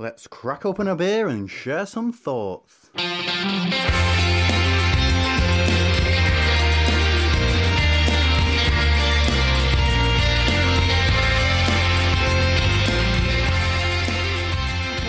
Let's crack open a beer and share some thoughts.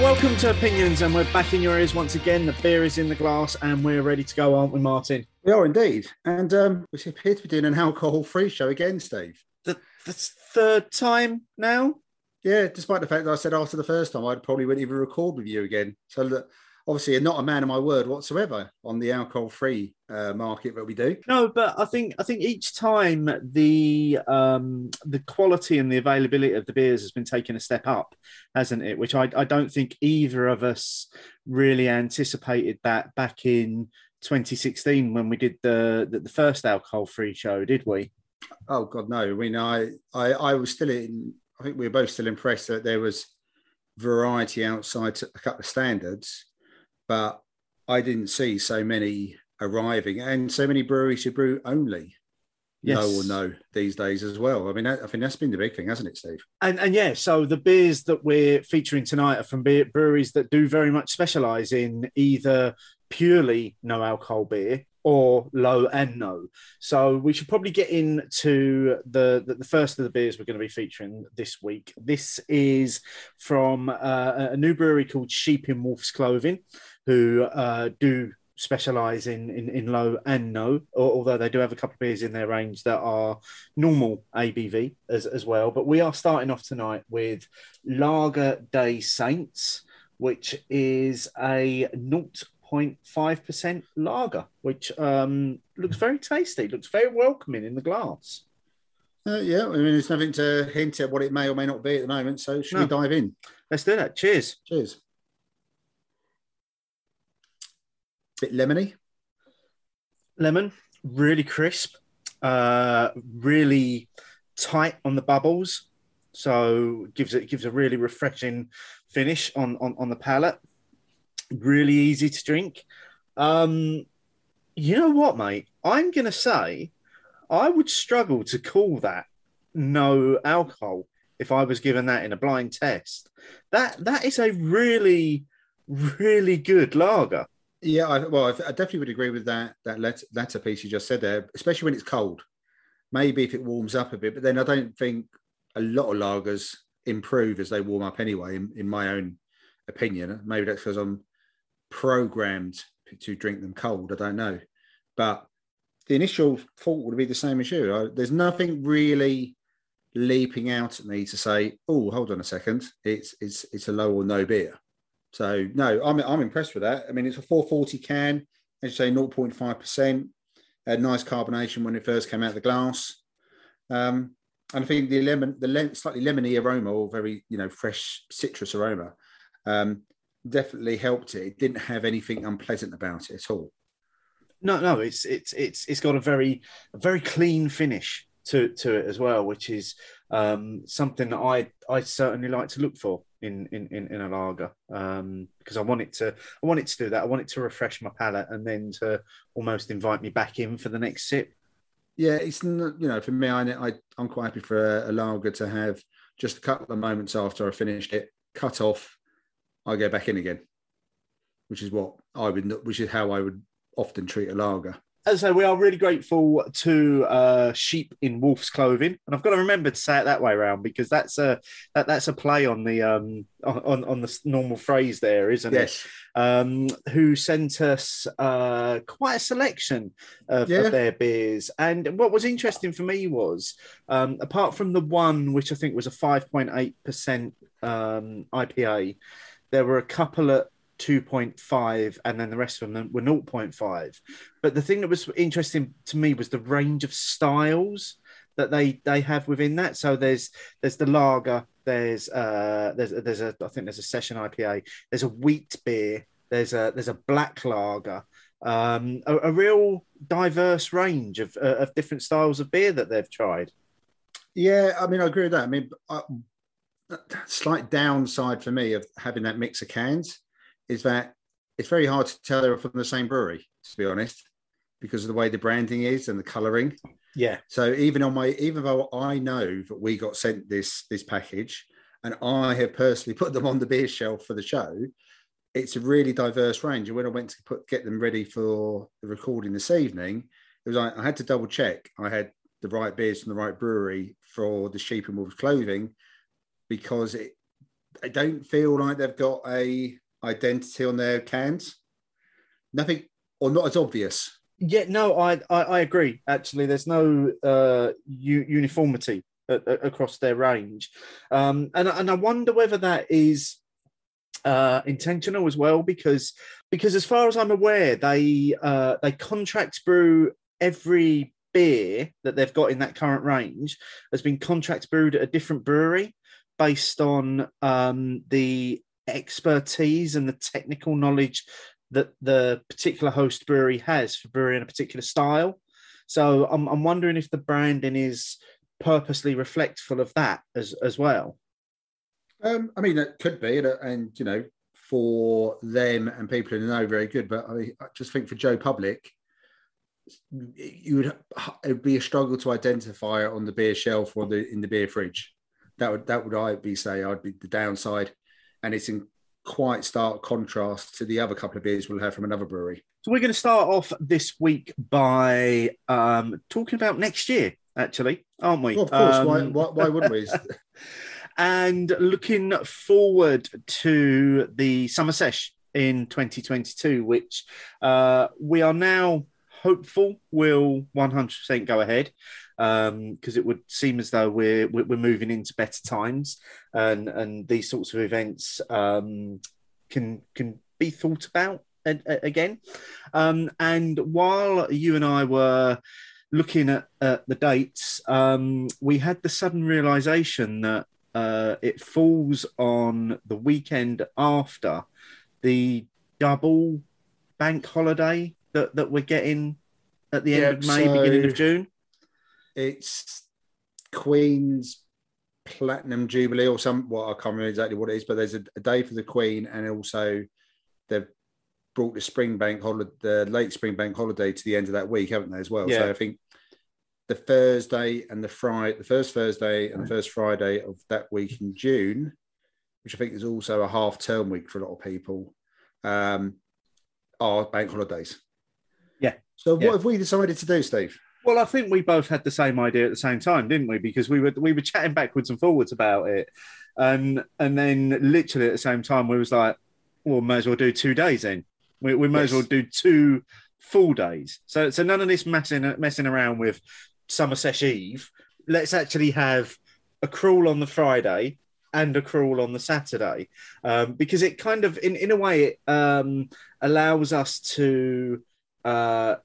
Welcome to Opinions, and we're back in your ears once again. The beer is in the glass, and we're ready to go, aren't we, Martin? We are indeed. And um, we appear to be doing an alcohol free show again, Steve. The, the third time now. Yeah, despite the fact that I said after the first time, I probably wouldn't even record with you again. So that obviously, you're not a man of my word whatsoever on the alcohol free uh, market that we do. No, but I think I think each time the um, the quality and the availability of the beers has been taken a step up, hasn't it? Which I, I don't think either of us really anticipated that back in 2016 when we did the the, the first alcohol free show, did we? Oh God, no. I mean, I, I I was still in. I think we were both still impressed that there was variety outside a couple of standards, but I didn't see so many arriving and so many breweries who brew only Yes. no or no these days as well. I mean, I think that's been the big thing, hasn't it, Steve? And and yeah, so the beers that we're featuring tonight are from beer, breweries that do very much specialize in either purely no alcohol beer or low and no. So we should probably get into the the, the first of the beers we're going to be featuring this week. This is from uh, a new brewery called Sheep in Wolf's Clothing, who uh, do specialize in, in in low and no although they do have a couple of beers in their range that are normal abv as, as well but we are starting off tonight with lager day saints which is a 0.5% lager which um, looks very tasty looks very welcoming in the glass Uh, yeah, I mean, there's nothing to hint at what it may or may not be at the moment. So, should we dive in? let's do that cheers Cheers. Bit lemony. lemon, really crisp, uh, really tight on the bubbles. So gives it gives a really refreshing finish on on, on the palate. Really easy to drink. Um, you know what, mate? I'm gonna say I would struggle to call that no alcohol if I was given that in a blind test. That that is a really really good lager. Yeah, I, well, I, definitely would agree with that that let, latter piece you just said there, especially when it's cold. Maybe if it warms up a bit, but then I don't think a lot of lagers improve as they warm up anyway. In, in my own opinion, maybe that's because I'm programmed to drink them cold. I don't know, but the initial thought would be the same as you. I, there's nothing really leaping out at me to say, "Oh, hold on a second, it's it's it's a low or no beer." So no, I'm I'm impressed with that. I mean, it's a 440 can, as you say, 0.5 percent. A nice carbonation when it first came out of the glass, um, and I think the lemon, the lem- slightly lemony aroma or very you know fresh citrus aroma, um, definitely helped it. It didn't have anything unpleasant about it at all. No, no, it's it's it's it's got a very a very clean finish to to it as well, which is um, something that I I certainly like to look for in in in, in a lager um, because I want it to I want it to do that. I want it to refresh my palate and then to almost invite me back in for the next sip. Yeah, it's you know for me, I, I I'm quite happy for a, a lager to have just a couple of moments after I finished it, cut off, I go back in again, which is what I would, which is how I would often treat a lager. As I say, we are really grateful to uh, Sheep in Wolf's Clothing, and I've got to remember to say it that way around because that's a that, that's a play on the um on on the normal phrase there, isn't it? Yes, um, who sent us uh, quite a selection of, Yeah. of their beers. And what was interesting for me was, um, apart from the one which I think was a 5.8% um, IPA, there were a couple at 2.5 and then the rest of them were 0.5. But the thing that was interesting to me was the range of styles that they they have within that. So there's there's the lager, there's uh there's there's a I think there's a session IPA, there's a wheat beer, there's a there's a black lager, um, a, a real diverse range of uh, of different styles of beer that they've tried. yeah. I mean, I agree with that. I mean, I, slight downside for me of having that mix of cans is that it's very hard to tell they're from the same brewery. To be honest, because of the way the branding is and the colouring. Yeah, So even on my, even though I know that we got sent this this package, and I have personally put them on the beer shelf for the show. It's a really diverse range. And when I went to put get them ready for the recording this evening, it was like I had to double check I had the right beers from the right brewery for the sheep and wolves clothing because it I don't feel like they've got a identity on their cans. Nothing or not as obvious. Yeah, no, I I, I agree. Actually, there's no uh, u- uniformity a- a- across their range, um, and and I wonder whether that is uh, intentional as well, because because as far as I'm aware, they uh, they contract brew every beer that they've got in that current range has been contract brewed at a different brewery based on um, the expertise and the technical knowledge that the particular host brewery has for brewing a particular style. So I'm, I'm wondering if the branding is purposely reflectful of that as as well. Um, I mean, it could be, and, and, you know, for them and people who know, very good. But I, I just think for Joe Public, you would it would be a struggle to identify it on the beer shelf or the in the beer fridge. That would that would I be say I'd be the downside, and it's in quite stark contrast to the other couple of beers we'll have from another brewery. So we're going to start off this week by um, talking about next year, actually, aren't we? Well, of course, Um, why, why, why wouldn't we? and looking forward to the summer sesh in 2022, which uh, we are now hopeful will 100% go ahead because it would seem as though we're we're moving into better times and and these sorts of events um, can can be thought about again. Um, and while you and I were looking at, at the dates, um, we had the sudden realization that uh, it falls on the weekend after the double bank holiday that, that we're getting at the end Yeah, of May, beginning of June. It's Queen's Platinum Jubilee or some. Well, I can't remember exactly what it is, but there's a, a day for the Queen, and also they've brought the spring bank holiday, the late spring bank holiday, to the end of that week, haven't they? As well. Yeah. So I think the Thursday and the Friday, the first Thursday and the first Friday of that week in June, which I think is also a half term week for a lot of people, um, are bank holidays. Yeah. So what Yeah. have we decided to do, Steve? Well, I think we both had the same idea at the same time, didn't we? Because we were we were chatting backwards and forwards about it, and and then literally at the same time we was like, well, may as well do two days then. We, we may as well do two full days. So so none of this messing messing around with summer sesh eve. Let's actually have a crawl on the Friday and a crawl on the Saturday, um, because it kind of in in a way it um, allows us to. Uh,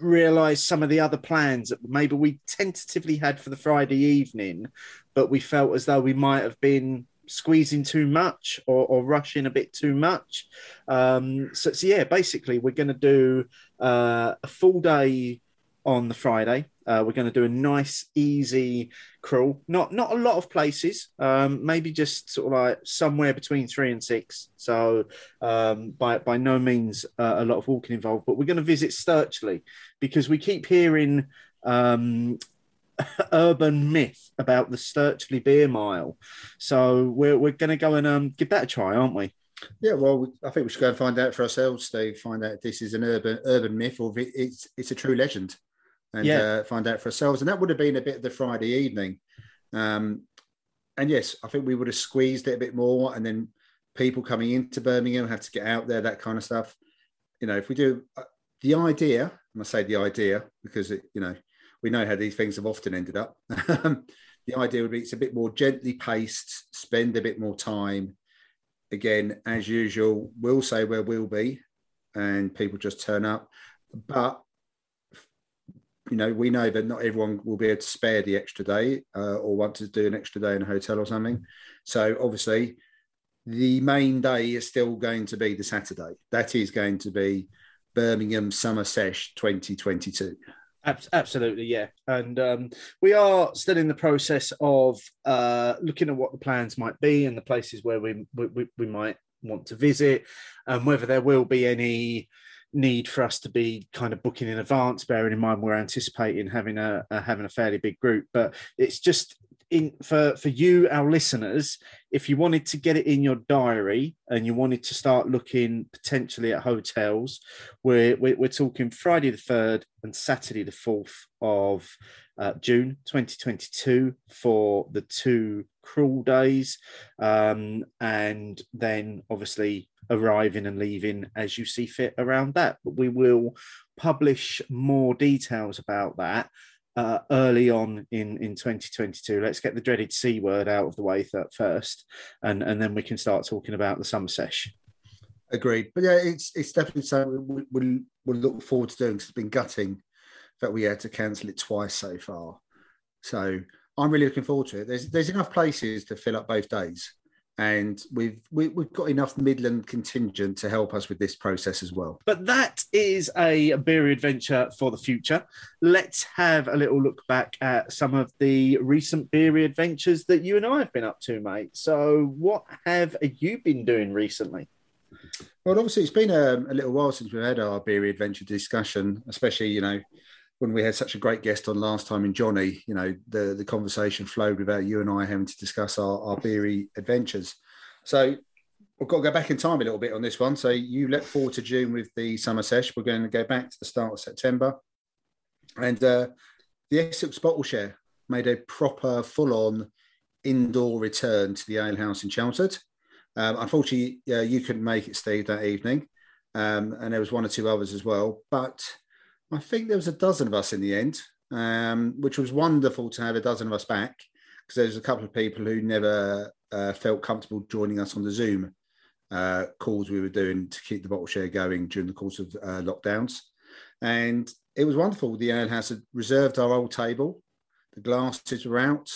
realize some of the other plans that maybe we tentatively had for the Friday evening, but we felt as though we might have been squeezing too much or, or rushing a bit too much. Um, so, so yeah, basically we're going to do uh, a full day on the Friday. Uh, we're going to do a nice, easy crawl. Not not a lot of places. Um, maybe just sort of like somewhere between three and six. So um, by by no means uh, a lot of walking involved. But we're going to visit Stirchley because we keep hearing um, urban myth about the Stirchley Beer Mile. So we're we're going to go and um, give that a try, aren't we? Yeah, well, I think we should go and find out for ourselves, Steve. Find out if this is an urban urban myth or if it's it's a true legend, and Yeah. uh, find out for ourselves. And that would have been a bit of the Friday evening. Um, and yes, I think we would have squeezed it a bit more, and then people coming into Birmingham have to get out there, that kind of stuff. You know, if we do uh, the idea, and I say the idea because it, you know, we know how these things have often ended up. the idea would be it's a bit more gently paced, spend a bit more time again, as usual, we'll say where we'll be, and people just turn up. But you know, we know that not everyone will be able to spare the extra day uh, or want to do an extra day in a hotel or something. So obviously, the main day is still going to be the Saturday. That is going to be Birmingham Summer Sesh 2022. Absolutely, yeah. And um, we are still in the process of uh, looking at what the plans might be and the places where we, we, we might want to visit, and whether there will be any need for us to be kind of booking in advance. Bearing in mind we're anticipating having a, a having a fairly big group, but it's just in for for you, our listeners, if you wanted to get it in your diary and you wanted to start looking potentially at hotels, we're we're, we're talking Friday the third and Saturday the fourth of uh, June 2022 for the two cruel days, um, and then obviously arriving and leaving as you see fit around that. But we will publish more details about that uh, early on in, in 2022. Let's get the dreaded C word out of the way th- first, and, and then we can start talking about the summer sesh. Agreed. But yeah, it's it's definitely something we, we'll, we'll look forward to doing because it's been gutting that we had to cancel it twice so far. So I'm really looking forward to it. There's there's enough places to fill up both days and we've we, have we have got enough Midland contingent to help us with this process as well. But that is a beer adventure for the future. Let's have a little look back at some of the recent beer adventures that you and I have been up to, mate. So, what have you been doing recently? Well, obviously, it's been a, a little while since we've had our beer adventure discussion, especially you know when we had such a great guest on last time in Johnny, you know, the, the conversation flowed without you and I having to discuss our, our beery adventures. So we've got to go back in time a little bit on this one. So you look forward to June with the summer sesh. We're going to go back to the start of September. And uh, the Essex Bottle Share made a proper full on indoor return to the Ale House in Chelmsford. Um, unfortunately, uh, you couldn't make it, Steve, that evening. Um, and there was one or two others as well. But I think there was a dozen of us in the end, um, which was wonderful to have a dozen of us back because there was a couple of people who never uh, felt comfortable joining us on the Zoom uh, calls we were doing to keep the bottle share going during the course of uh, lockdowns. And it was wonderful. The ale house had reserved our old table. The glasses were out.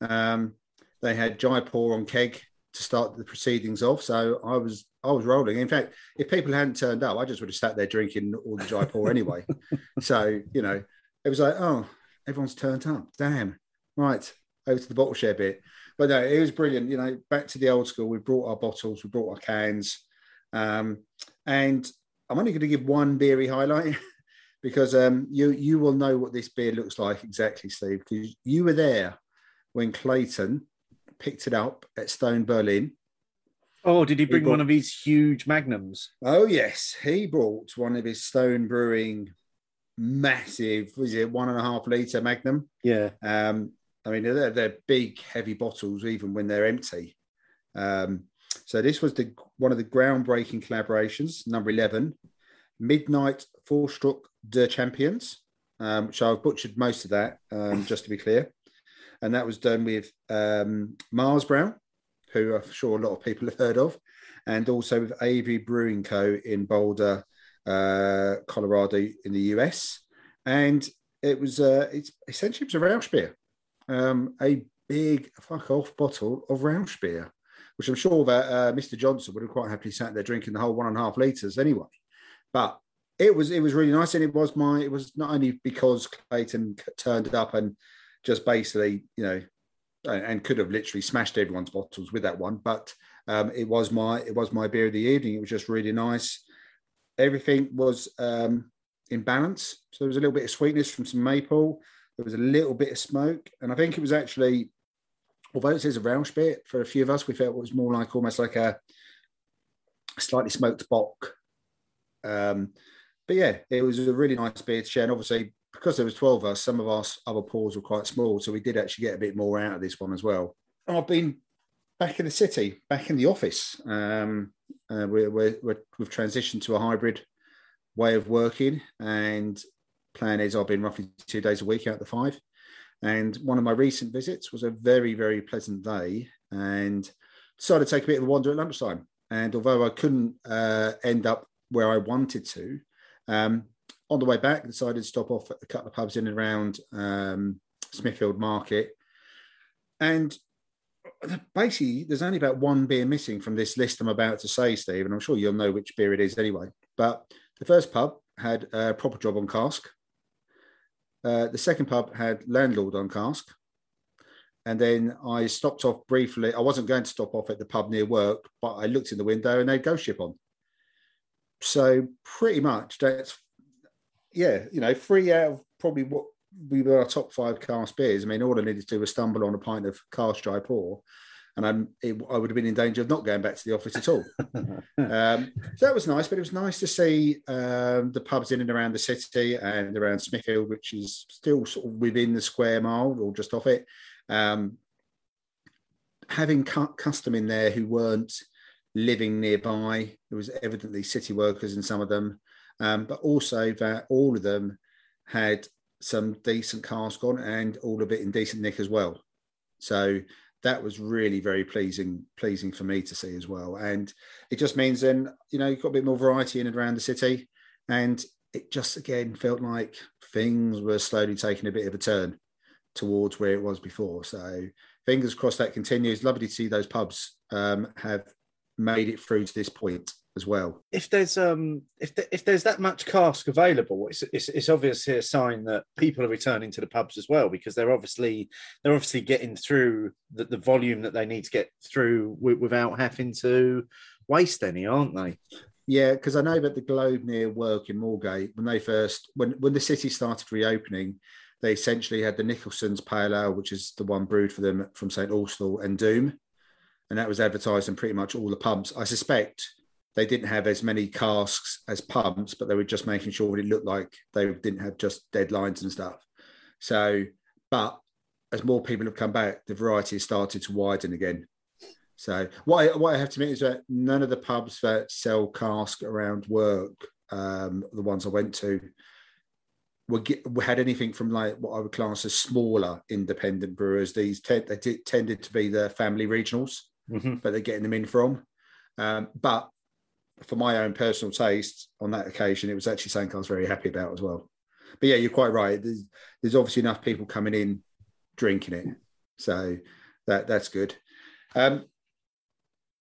Um, they had Jaipur on keg to start the proceedings off. So I was I was rolling. In fact, if people hadn't turned up, I just would have sat there drinking all the Jaipur anyway. so you know, it was like, oh, everyone's turned up. Damn, right over to the bottle share bit. But no, it was brilliant. You know, back to the old school. We brought our bottles, we brought our cans, um, and I'm only going to give one beery highlight. because um, you you will know what this beer looks like exactly, Steve, because you were there when Clayton picked it up at Stone Berlin. Oh, did he bring he brought, one of his huge magnums? Oh yes, he brought one of his Stone Brewing massive, was it one and a half liter magnum? Yeah. Um, I mean they're they're big, heavy bottles even when they're empty. Um, so this was the one of the groundbreaking collaborations, number eleven, Midnight Four Stroke Der Champions, um, which I've butchered most of that, um, just to be clear and that was done with um, Mahrs Bräu, who I'm sure a lot of people have heard of, and also with Avery Brewing Co. in Boulder, uh, Colorado, in the US. And it was uh, it's essentially it was a Rauch beer, um, a big fuck off bottle of Rauch beer, which I'm sure that uh, Mr. Johnson would have quite happily sat there drinking the whole one and a half liters anyway. But it was it was really nice, and it was my it was not only because Clayton turned up and just basically, you know, and could have literally smashed everyone's bottles with that one. But um, it was my it was my beer of the evening. It was just really nice. Everything was um, in balance. So there was a little bit of sweetness from some maple. There was a little bit of smoke, and I think it was actually, although it says a Rauch bit for a few of us, we felt it was more like almost like a slightly smoked bock. Um, but yeah, it was a really nice beer to share. And obviously, because there was 12 of us, some of our other pours were quite small. So we did actually get a bit more out of this one as well. I've been back in the city, back in the office. Um, uh, we're, we're, we have transitioned to a hybrid way of working and plan is I've been roughly two days a week out of the five. And one of my recent visits was a very, very pleasant day and decided to take a bit of a wander at lunchtime. And although I couldn't uh, end up where I wanted to, um, on the way back, decided to stop off at a couple of pubs in and around um, Smithfield Market. And basically, there's only about one beer missing from this list I'm about to say, Steve, and I'm sure you'll know which beer it is anyway. But the first pub had a proper job on cask. Uh, the second pub had landlord on cask. And then I stopped off briefly. I wasn't going to stop off at the pub near work, but I looked in the window and they had ghost ship on. So pretty much that's yeah, you know, three out of probably what we were our top five cask beers. I mean, all I needed to do was stumble on a pint of cast dry pour, and I'm, it, I would have been in danger of not going back to the office at all. um, so that was nice, but it was nice to see um, the pubs in and around the city and around Smithfield, which is still sort of within the square mile or just off it. Um, having cu- custom in there who weren't living nearby, there was evidently city workers in some of them, um, but also that all of them had some decent cask on and all of it in decent nick as well. So that was really very pleasing pleasing for me to see as well. And it just means then you know you've got a bit more variety in and around the city. And it just again felt like things were slowly taking a bit of a turn towards where it was before. So fingers crossed that continues. Lovely to see those pubs um, have made it through to this point as well. If there's um if the, if there's that much cask available, it's, it's it's obviously a sign that people are returning to the pubs as well because they're obviously they're obviously getting through the, the volume that they need to get through w- without having to waste any, aren't they? Yeah, because I know that the Globe near work in Moorgate, when they first when when the city started reopening, they essentially had the Nicholson's Pale Ale, which is the one brewed for them from St Austell and Doom. And that was advertised in pretty much all the pubs. I suspect they didn't have as many casks as pumps, but they were just making sure what it looked like they didn't have just deadlines and stuff. So, but as more people have come back, the variety has started to widen again. So, what I, what I have to admit is that none of the pubs that sell cask around work, um, the ones I went to, were get, had anything from like what I would class as smaller independent brewers. These te- they t- tended to be the family regionals, mm-hmm. but they're getting them in from. Um, but for my own personal taste on that occasion, it was actually something I was very happy about as well. But yeah, you're quite right. There's, there's obviously enough people coming in drinking it, so that that's good. Um,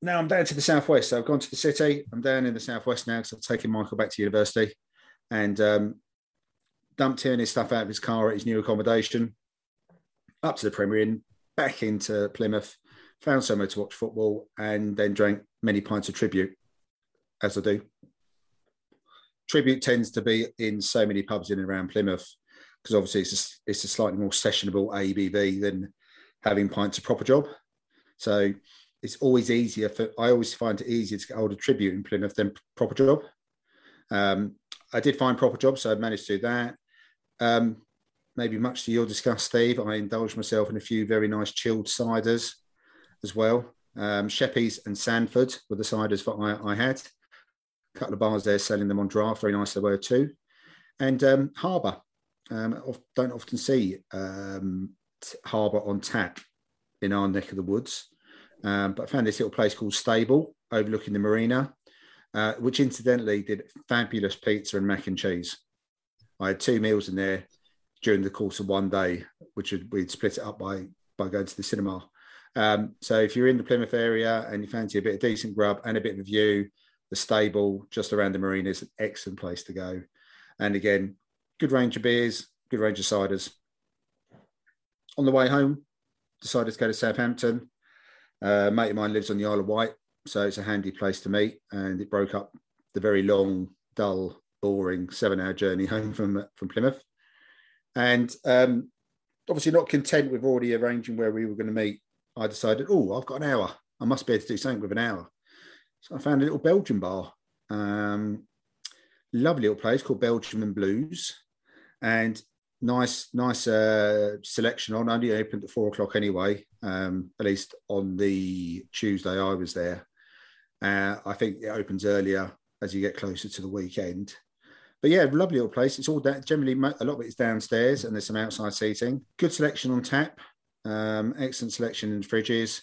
now I'm down to the southwest. So I've gone to the city. I'm down in the southwest now because I've taken Michael back to university, and um, dumped him and his stuff out of his car at his new accommodation, up to the Premier Inn, back into Plymouth, found somewhere to watch football, and then drank many pints of tribute as I do. Tribute tends to be in so many pubs in and around Plymouth because obviously it's a, it's a slightly more sessionable ABV than having pints of proper job. So it's always easier for I always find it easier to get hold of tribute in Plymouth than proper job. Um, I did find proper job, so I managed to do that. Um, maybe much to your disgust, Steve, I indulged myself in a few very nice chilled ciders as well. Um, and Sandford were the ciders that I, I had couple of bars there selling them on draft. Very nice they were too. And um, Harbour. Um, don't often see um, Harbour on tap in our neck of the woods. Um, but I found this little place called Stable overlooking the marina, uh, which incidentally did fabulous pizza and mac and cheese. I had two meals in there during the course of one day, which we'd split it up by by going to the cinema. Um, so if you're in the Plymouth area and you fancy a bit of decent grub and a bit of a view, the stable just around the marina is an excellent place to go. And again, good range of beers, good range of ciders. On the way home, decided to go to Southampton. Uh, mate of mine lives on the Isle of Wight, so it's a handy place to meet. And it broke up the very long, dull, boring seven-hour journey home from from Plymouth. And um, obviously, not content with already arranging where we were going to meet, I decided, oh, I've got an hour. I must be able to do something with an hour. So I found a little Belgian bar. Um, lovely little place called Belgium and Blues. And nice, nice uh, selection on. Only opened at four o'clock anyway, um, at least on the Tuesday I was there. Uh, I think it opens earlier as you get closer to the weekend. But yeah, lovely little place. It's all that generally a lot of it is downstairs and there's some outside seating. Good selection on tap. Um, excellent selection in fridges.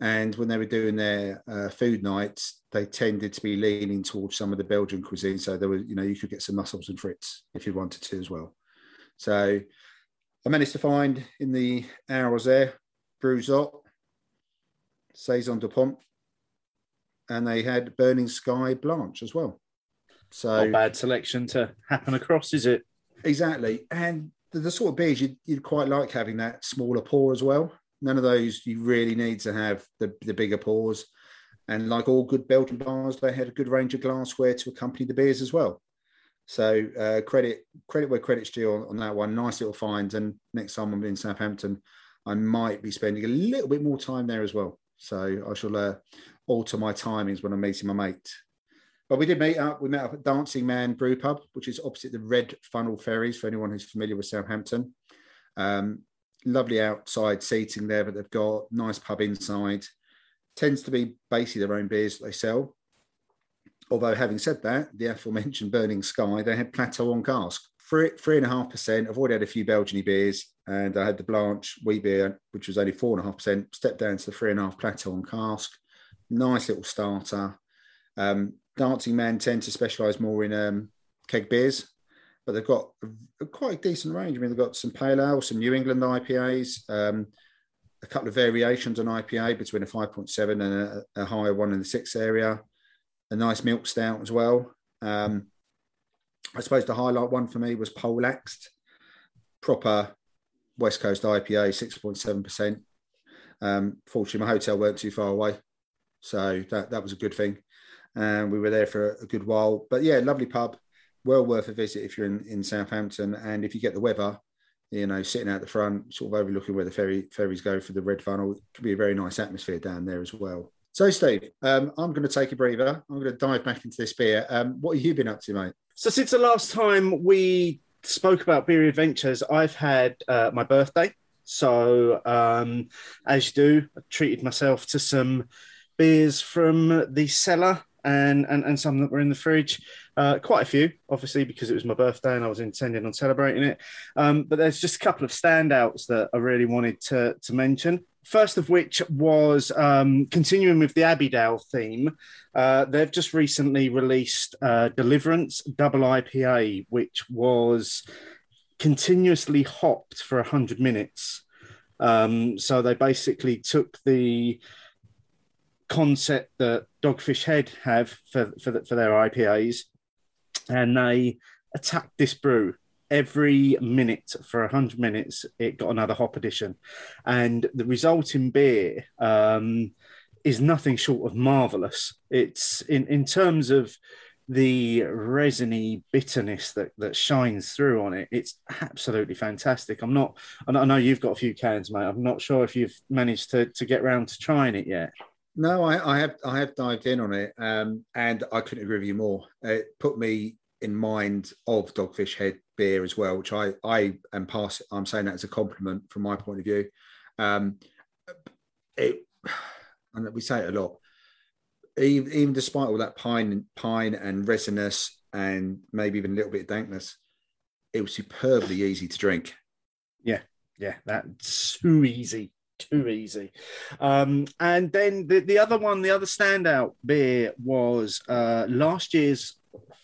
And when they were doing their uh, food nights, they tended to be leaning towards some of the Belgian cuisine. So there was, you know, you could get some mussels and frites if you wanted to as well. So I managed to find in the hours there, Brugse Zot, Saison Dupont, and they had Burning Sky Blanche as well. So not bad selection to happen across, is it? Exactly. And the, the sort of beers you'd, you'd quite like having that smaller pour as well. None of those you really need to have the, the bigger pours. And like all good Belgian bars, they had a good range of glassware to accompany the beers as well. So uh, credit credit where credit's due on, on that one. Nice little find. And next time I'm in Southampton, I might be spending a little bit more time there as well. So I shall uh, alter my timings when I'm meeting my mate. But we did meet up. We met up at Dancing Man Brew Pub, which is opposite the Red Funnel Ferries for anyone who's familiar with Southampton. Um, lovely outside seating there, but they've got nice pub inside. Tends to be basically their own beers that they sell. Although, having said that, the aforementioned Burning Sky, they had Plateau on cask. Three, three and a half percent. I've already had a few Belgian beers, and I had the Blanche wheat beer, which was only four and a half percent. Stepped down to the three and a half Plateau on cask. Nice little starter. Um, Dancing Man tend to specialise more in um, keg beers, but they've got a, a quite decent range. I mean, they've got some pale ale, some New England IPAs, um, a couple of variations on IPA between a 5.7 and a, a higher one in the six area a nice milk stout as well. Um, I suppose the highlight one for me was Poleaxed, proper West Coast IPA, 6.7%. Um, fortunately, my hotel weren't too far away. So that, that was a good thing. And we were there for a good while. But yeah, lovely pub. Well worth a visit if you're in, in Southampton. And if you get the weather, you know, sitting out the front, sort of overlooking where the ferry ferries go for the Red Funnel, it could be a very nice atmosphere down there as well. So, Steve, um, I'm going to take a breather. I'm going to dive back into this beer. Um, what have you been up to, mate? So, since the last time we spoke about beer adventures, I've had uh, my birthday. So, um, as you do, I treated myself to some beers from the cellar and, and, and some that were in the fridge. Uh, quite a few, obviously, because it was my birthday and I was intending on celebrating it. Um, but there's just a couple of standouts that I really wanted to, to mention. First of which was um, continuing with the Abbeydale theme. Uh, they've just recently released uh, Deliverance Double IPA, which was continuously hopped for 100 minutes. Um, so they basically took the concept that Dogfish Head have for, for, the, for their IPAs and they attacked this brew every minute. For 100 minutes it got another hop addition and the resulting beer um, is nothing short of marvelous it's in, in terms of the resiny bitterness that, that shines through on it it's absolutely fantastic. I'm not i know you've got a few cans mate. I'm not sure if you've managed to, to get around to trying it yet no I, I have i have dived in on it um, and i couldn't agree with you more it put me in mind of Dogfish Head beer as well, which I I am pass. I'm saying that as a compliment from my point of view. Um, it, and we say it a lot. Even, even despite all that pine, pine and resinous, and maybe even a little bit of dankness, it was superbly easy to drink. Yeah, yeah, that's too easy too easy. Um, and then the, the other one, the other standout beer was uh, last year's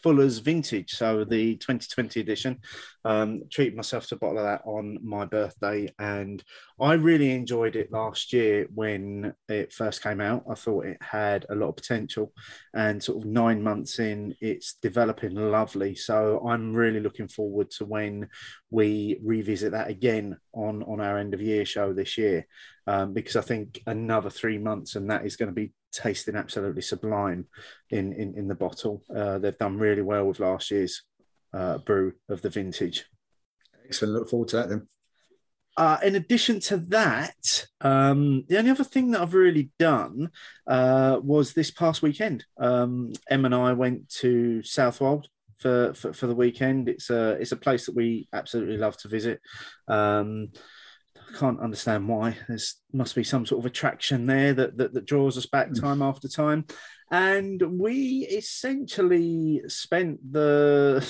Fuller's Vintage, so the 2020 edition. Um, treated myself to a bottle of that on my birthday, and I really enjoyed it last year when it first came out. I thought it had a lot of potential, and sort of nine months in, it's developing lovely. So I'm really looking forward to when we revisit that again on on our end of year show this year, um, because I think another three months and that is going to be tasting absolutely sublime in in, in the bottle. Uh, they've done really well with last year's uh, brew of the vintage. Excellent. Look forward to that then. Uh, in addition to that, um, the only other thing that I've really done uh, was this past weekend. Um, Em and I went to Southwold for, for, for the weekend. It's a it's a place that we absolutely love to visit. Um, I can't understand why. There's must be some sort of attraction there that that, that draws us back hmm. time after time, and we essentially spent the,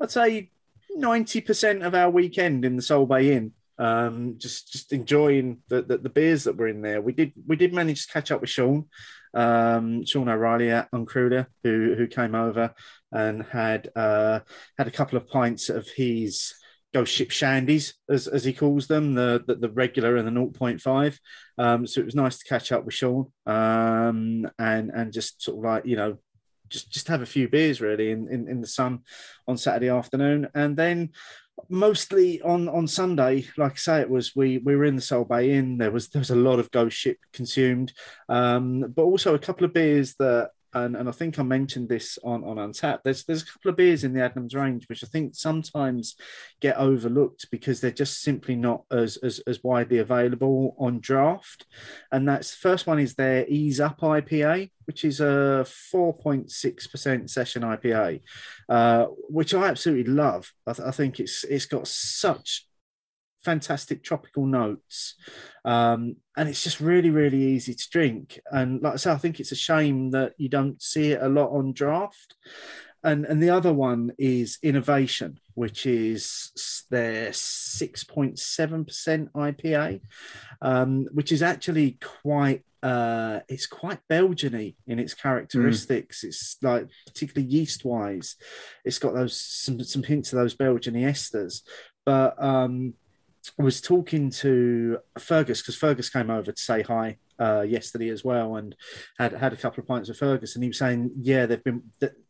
I'd say, ninety percent of our weekend in the Sole Bay Inn. Um, just just enjoying the, the, the beers that were in there. We did we did manage to catch up with Sean, um, Sean O'Reilly at Uncruder, who who came over and had uh, had a couple of pints of his ghost ship shandies, as, as he calls them, the, the, the regular and the 0.5. Um, so it was nice to catch up with Sean um, and and just sort of like you know just just have a few beers really in, in, in the sun on Saturday afternoon, and then mostly on on Sunday, like I say, it was we we were in the Sole Bay Inn. There was there was a lot of Ghost Ship consumed, um, but also a couple of beers that and, and I think I mentioned this on on Untappd. There's there's a couple of beers in the Adnams range which I think sometimes get overlooked because they're just simply not as as, as widely available on draft. And that's first one is their Ease Up IPA, which is a 4.6% session IPA, uh, which I absolutely love. I, th- I think it's it's got such fantastic tropical notes. Um, and it's just really, really easy to drink. And like I say, I think it's a shame that you don't see it a lot on draft. And, and the other one is innovation, which is their 6.7% IPA, um, which is actually quite uh, it's quite Belgiany in its characteristics. Mm. It's like particularly yeast wise, it's got those some, some hints of those Belgian esters, but um, I was talking to Fergus because Fergus came over to say hi uh, yesterday as well, and had had a couple of pints with Fergus, and he was saying, yeah, they've been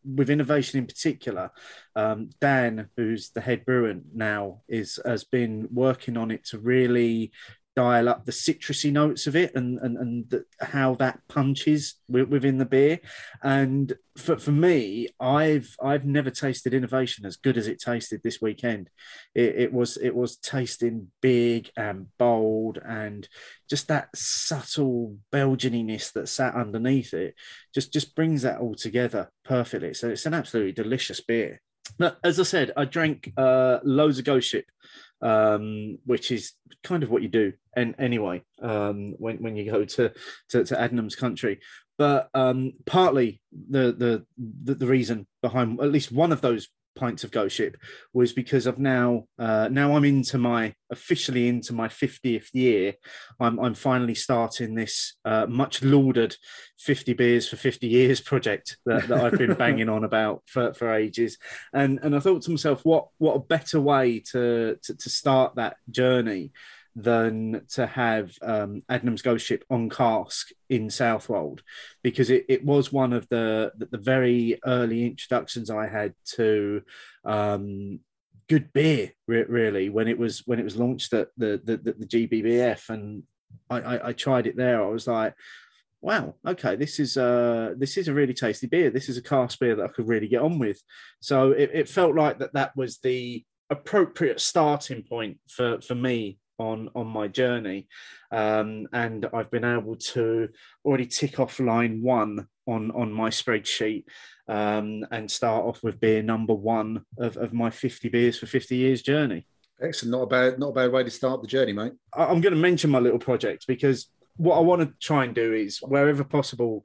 with innovation in particular. Um, Dan, who's the head brewer now, is has been working on it to really dial up the citrusy notes of it and and, and the, how that punches within the beer. And for, for me i've i've never tasted innovation as good as it tasted this weekend. It, it was it was tasting big and bold and just that subtle belgianiness that sat underneath it just just brings that all together perfectly. So it's an absolutely delicious beer. But as i said i drank uh, loads of ghost ship um, which is kind of what you do and anyway um, when, when you go to, to, to Adnams country. But um, partly the, the, the the reason behind at least one of those pints of Ghost Ship was because I've now uh, now I'm into my officially into my 50th year. I'm I'm finally starting this uh, much lauded 50 beers for 50 years project that, that I've been banging on about for, for ages. And and I thought to myself, what what a better way to to, to start that journey than to have um, Adnams Ghost Ship on cask in Southwold because it, it was one of the, the, very early introductions I had to um, good beer re- really when it was when it was launched at the the, the, the GBBF and I, I, I tried it there. I was like wow okay this is uh this is a really tasty beer. This is a cask beer that I could really get on with. So it, it felt like that that was the appropriate starting point for for me on on my journey. Um, and i've been able to already tick off line one on on my spreadsheet um, and start off with beer number one of, of my 50 beers for 50 years journey. Excellent. Not a bad not a bad way to start the journey mate. I'm going to mention my little project because what i want to try and do is wherever possible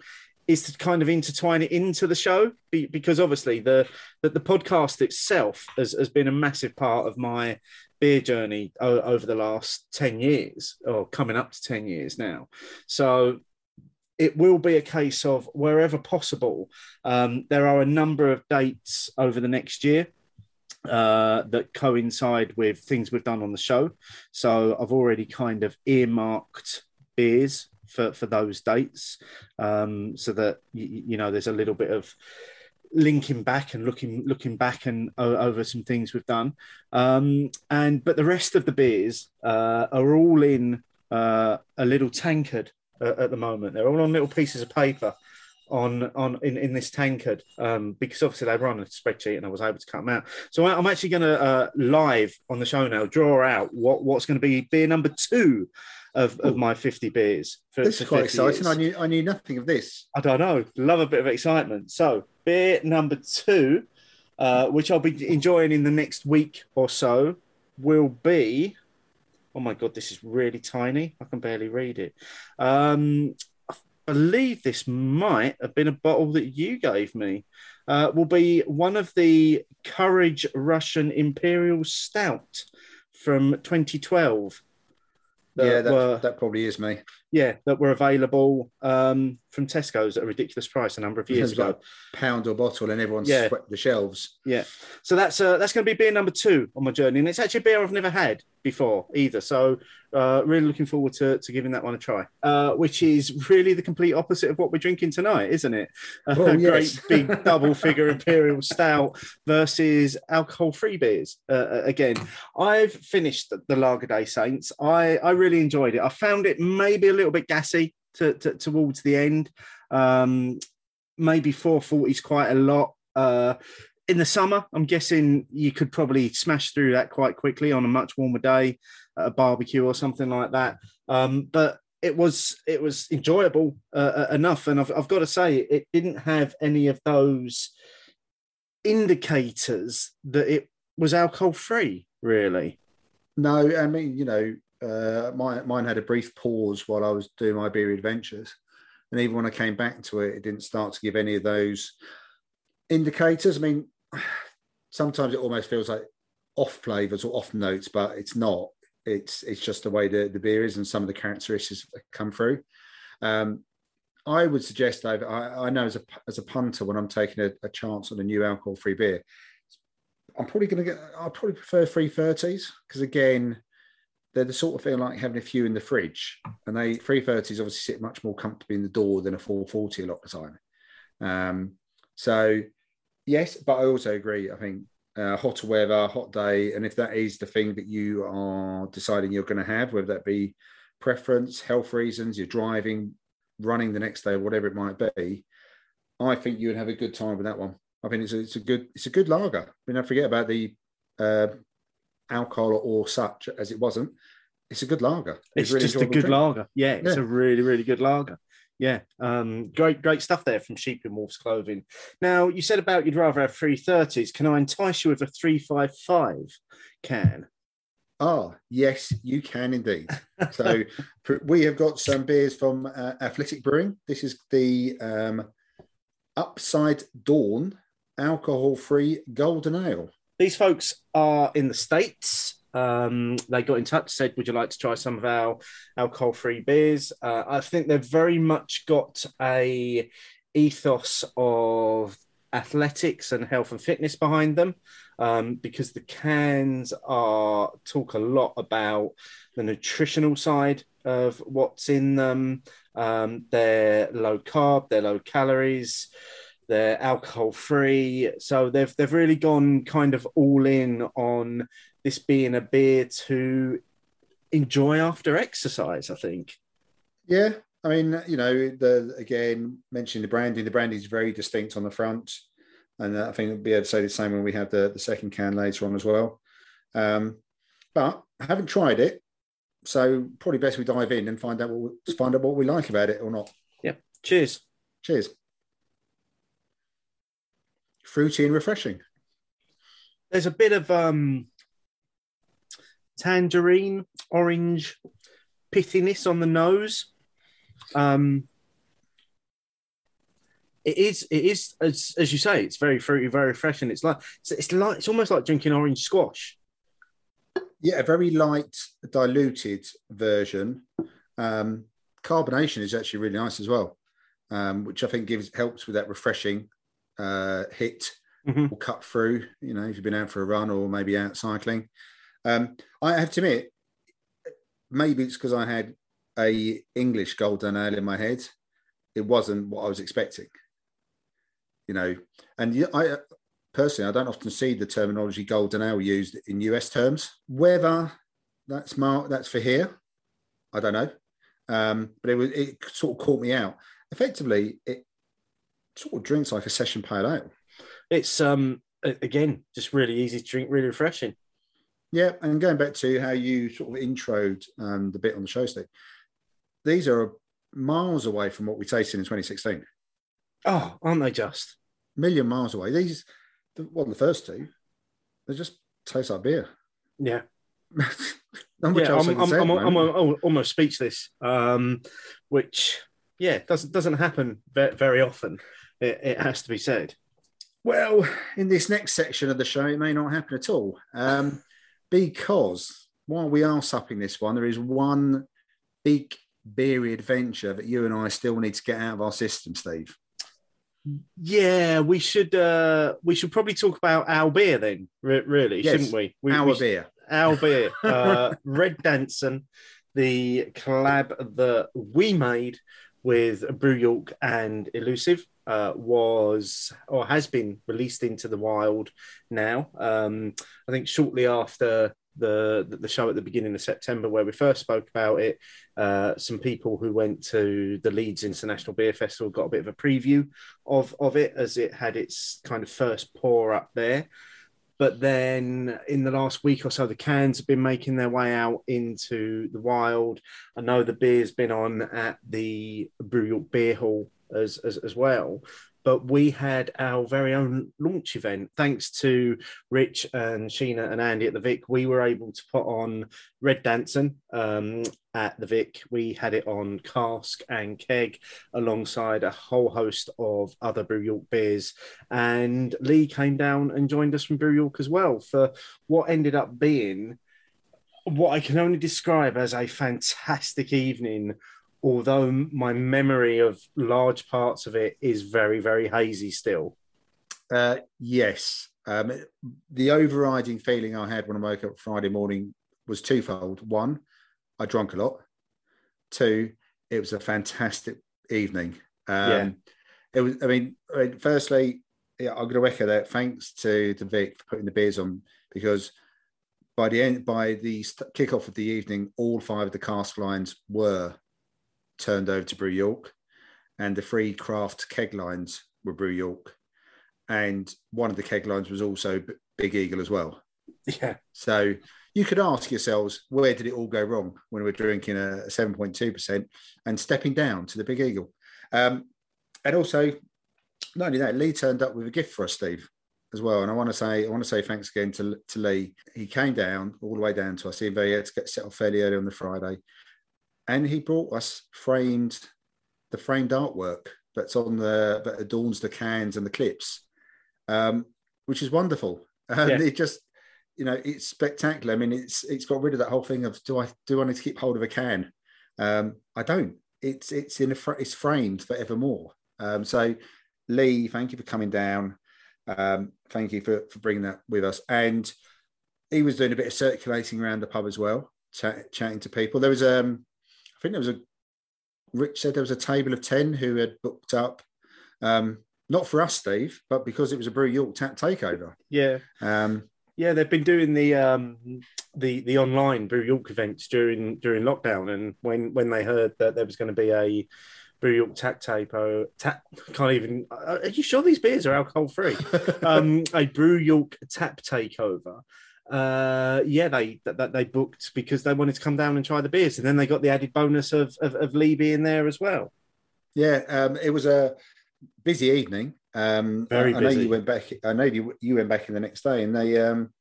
is to kind of intertwine it into the show because obviously the the, the podcast itself has, has been a massive part of my beer journey over the last 10 years or coming up to 10 years now. So it will be a case of wherever possible, um, there are a number of dates over the next year uh, that coincide with things we've done on the show. So I've already kind of earmarked beers for, for those dates um, so that, you, you know, there's a little bit of linking back and looking looking back and uh, over some things we've done. Um, and but the rest of the beers uh, are all in uh, a little tankard uh, at the moment. They're all on little pieces of paper on on in, in this tankard um, because obviously they were on a spreadsheet and I was able to cut them out. So I'm actually going to uh, live on the show now draw out what what's going to be beer number two of, of my 50 beers. For, this is quite exciting. Years. I knew I knew nothing of this. I don't know. Love a bit of excitement. So beer number two, uh, which I'll be enjoying in the next week or so, will be. Oh my god, this is really tiny. I can barely read it. Um, I believe this might have been a bottle that you gave me. Uh, will be one of the Courage Russian Imperial Stout from 2012 yeah, that, were, that probably is me. Yeah, that were available um, from Tesco's at a ridiculous price a number of years ago. Like pound or bottle, and everyone's yeah. swept the shelves. Yeah, so that's uh, that's going to be beer number two on my journey, and it's actually a beer I've never had before either. So uh, really looking forward to, to giving that one a try, uh, which is really the complete opposite of what we're drinking tonight, isn't it? Well, a yes. great big double figure imperial stout versus alcohol free beers. Uh, uh, again, I've finished the Lager Day Saints. I, I really enjoyed it. I found it maybe a little bit gassy to, to, towards the end. Um, maybe 440 is quite a lot. Uh, in the summer, I'm guessing you could probably smash through that quite quickly on a much warmer day, a barbecue or something like that. Um, but it was it was enjoyable uh, uh, enough, and I've, I've got to say it didn't have any of those indicators that it was alcohol free. Really, no. I mean, you know, uh, mine had a brief pause while I was doing my beer adventures, and even when I came back to it, it didn't start to give any of those indicators. I mean, sometimes it almost feels like off flavors or off notes, but it's not. It's it's just the way the, the beer is and some of the characteristics come through. Um, I would suggest, David. I, I, know as a as a punter, when I'm taking a, a chance on a new alcohol-free beer, I'm probably going to get. I probably prefer three thirties because again, they're the sort of thing like having a few in the fridge, and they three thirties obviously sit much more comfortably in the door than a four forty a lot of the time. Um, so yes, but I also agree. I think uh, hotter weather, hot day, and if that is the thing that you are deciding you're going to have, whether that be preference, health reasons, you're driving, running the next day, whatever it might be, I think you would have a good time with that one. I think it's a, it's a good it's a good lager. I mean, don't forget about the uh, alcohol or such as it wasn't. It's a good lager. It's, it's really just a good drink. lager. Yeah, it's yeah. a really really good lager yeah, um, great, great stuff there from Sheep in Wolf's Clothing. Now, you said about you'd rather have three thirties. Can I entice you with a three five five can? Ah, yes, you can indeed. so we have got some beers from uh, Athletic Brewing. This is the um, Upside Dawn alcohol-free golden ale. These folks are in the states. Um, they got in touch, said, "Would you like to try some of our alcohol-free beers?" Uh, I think they've very much got a ethos of athletics and health and fitness behind them, um, because the cans are talk a lot about the nutritional side of what's in them. Um, they're low carb, they're low calories they're alcohol free so they've they've really gone kind of all in on this being a beer to enjoy after exercise, I think. Yeah. I mean, you know, the again mentioning the branding, the branding is very distinct on the front, and I think we'll be able to say the same when we have the, the second can later on as well. Um, but I haven't tried it, so probably best we dive in and find out what we, find out what we like about it or not. Yeah. Cheers. Cheers. Fruity and refreshing. There's a bit of um tangerine, orange pithiness on the nose. Um, it is, it is as, as you say, it's very fruity, very fresh, and it's like it's, it's like it's almost like drinking orange squash. Yeah, a very light, diluted version. Um, carbonation is actually really nice as well, um, which I think gives helps with that refreshing uh, hit mm-hmm. or cut through. You know, if you've been out for a run or maybe out cycling. Um, I have to admit, maybe it's because I had a English golden ale in my head. It wasn't what I was expecting. You know, and I personally, I don't often see the terminology golden ale used in US terms. Whether that's mark that's for here, I don't know. Um, but it was it sort of caught me out. Effectively, it sort of drinks like a session pale ale. It's um again just really easy to drink, really refreshing. Yeah, and going back to how you sort of introed um, the bit on the show, Steve, these are miles away from what we tasted in 2016. Oh, aren't they just? Million miles away. These, the, well, the first two, they just taste like beer. Yeah. yeah, I'm, I'm, I'm, I'm, almost speechless. Um, which, yeah, doesn't doesn't happen very often. It, it has to be said. Well, in this next section of the show, it may not happen at all. Um, because while we are supping this one, there is one big beery adventure that you and I still need to get out of our system, Steve. Yeah, we should uh we should probably talk about our beer then, really, yes, shouldn't we? we our we, beer. Our beer. uh, Red Danson, the collab that we made with Brew York and Elusive uh, was or has been released into the wild now. Um, I think shortly after the the show at the beginning of September where we first spoke about it. Uh, some people who went to the Leeds International Beer Festival got a bit of a preview of of it as it had its kind of first pour up there. But then in the last week or so, the cans have been making their way out into the wild. I know the beer's been on at the Brew York Beer Hall as, as, as well but we had our very own launch event. Thanks to Rich and Sheena and Andy at the Vic, we were able to put on Red Danson um, at the Vic. We had it on cask and keg alongside a whole host of other Brew York beers. And Lee came down and joined us from Brew York as well for what ended up being what I can only describe as a fantastic evening although my memory of large parts of it is very, very hazy still. Uh, yes. Um, the overriding feeling I had when I woke up Friday morning was twofold. One, I drank a lot. Two, it was a fantastic evening. Um, yeah. It was. I mean, firstly, yeah, I'm going to echo that. Thanks to the Vic for putting the beers on because by the end, by the kickoff of the evening, all five of the cask lines were turned over to Brew York, and the three craft keg lines were Brew York, and one of the keg lines was also Big Eagle as well. Yeah. So you could ask yourselves, where did it all go wrong when we are drinking a 7.2% and stepping down to the Big Eagle? Um, and also, not only that, Lee turned up with a gift for us, Steve, as well. And I want to say, I want to say thanks again to, to Lee. He came down all the way down to us, even though he had to get set off fairly early on the Friday and he brought us framed the framed artwork that's on the that adorns the cans and the clips, um, which is wonderful. And yeah. it just, you know, it's spectacular. I mean, it's it's got rid of that whole thing of do I do I need to keep hold of a can? Um, I don't. It's it's in a fr- it's framed forevermore. Um, so, Lee, thank you for coming down. Um, thank you for for bringing that with us. And he was doing a bit of circulating around the pub as well, chat, chatting to people. There was um I think there was a Rich said there was a table of ten who had booked up. Um, not for us, Steve, but because it was a Brew York tap takeover. Yeah. Um, yeah, they've been doing the um, the the online Brew York events during during lockdown, and when when they heard that there was going to be a Brew York tap tape, oh, tap can't even. Are you sure these beers are alcohol free? um, a Brew York tap takeover uh, yeah, they that, they booked because they wanted to come down and try the beers, and then they got the added bonus of of, of Lee being there as well. Yeah, um, it was a busy evening. Um, Very I, busy. I know you went back. I know you, you went back in the next day, and they um,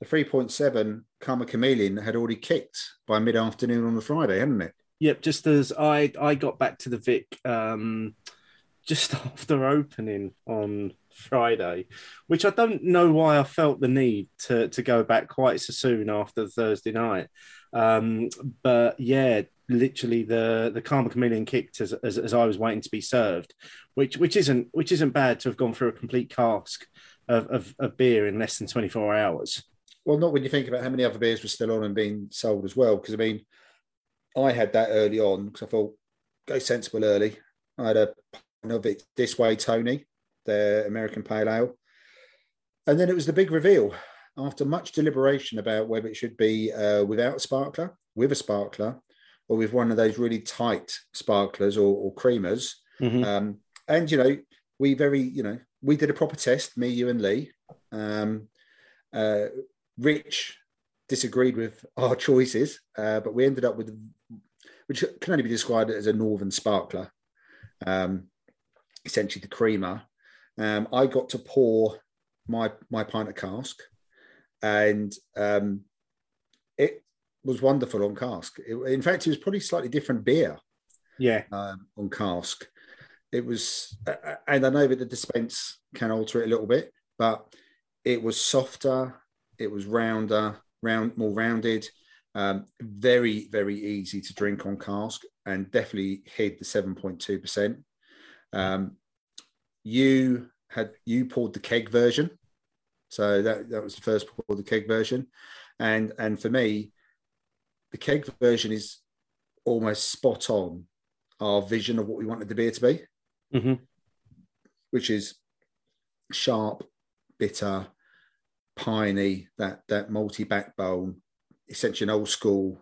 the three point seven Karma Chameleon had already kicked by mid afternoon on the Friday, hadn't it? Yep. Just as I I got back to the Vic um, just after opening on Friday, which I don't know why I felt the need to to go back quite so soon after Thursday night. Um, but yeah, literally the the Karma Chameleon kicked as, as, as I was waiting to be served, which which isn't which isn't bad to have gone through a complete cask of, of, of beer in less than 24 hours. Well, not when you think about how many other beers were still on and being sold as well. Because I mean, I had that early on because I thought go sensible early. I had a of it this way, Tony, the American Pale Ale. And then it was the big reveal after much deliberation about whether it should be uh, without a sparkler, with a sparkler, or with one of those really tight sparklers or, or creamers. Mm-hmm. Um, and, you know, we very, you know, we did a proper test, me, you, and Lee. Um, uh, Rich disagreed with our choices, uh, but we ended up with, which can only be described as a northern sparkler, um, essentially the creamer um, I got to pour my my pint of cask, and um, it was wonderful on cask. It, in fact, it was probably slightly different beer. Yeah, um, on cask, it was, uh, and I know that the dispense can alter it a little bit, but it was softer, it was rounder, round more rounded. Um, very, very easy to drink on cask and definitely hit the 7.2%. Um, you had you poured the keg version, so that that was the first pour the keg version, and and for me, the keg version is almost spot on our vision of what we wanted the beer to be, mm-hmm. which is sharp, bitter, piney, that that multi backbone, essentially an old school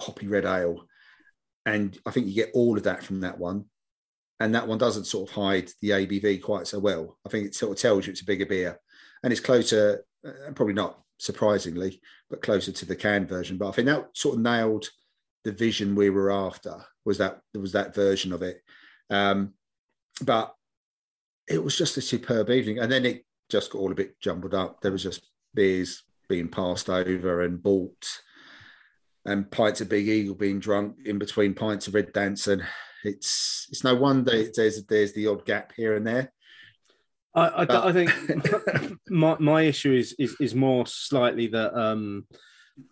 hoppy red ale, and I think you get all of that from that one. And that one doesn't sort of hide the ABV quite so well. I think it sort of tells you it's a bigger beer, and it's closer, uh, probably not surprisingly, but closer to the canned version. But I think that sort of nailed the vision we were after. Was that was that version of it? Um, but it was just a superb evening, and then it just got all a bit jumbled up. There was just beers being passed over and bought, and pints of Big Eagle being drunk in between pints of Red Danson. It's it's no wonder there's there's the odd gap here and there. I, I, I think my, my issue is, is is more slightly that um,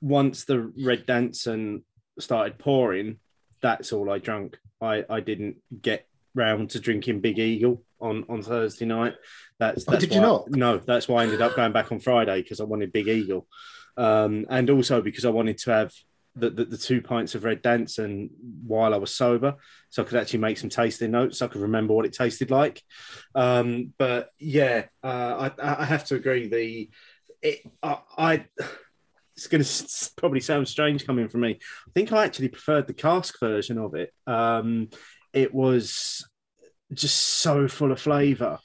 once the Red Danson started pouring, that's all I drank. I, I didn't get round to drinking Big Eagle on, on Thursday night. That's, Oh, did you not? No, that's why I ended up going back on Friday because I wanted Big Eagle, um, and also because I wanted to have the, the, the two pints of Red Danson while I was sober, so I could actually make some tasting notes. So I could remember what it tasted like. Um, but yeah, uh, I, I have to agree. The it, I, I it's going to probably sound strange coming from me. I think I actually preferred the cask version of it. Um, it was just so full of flavour,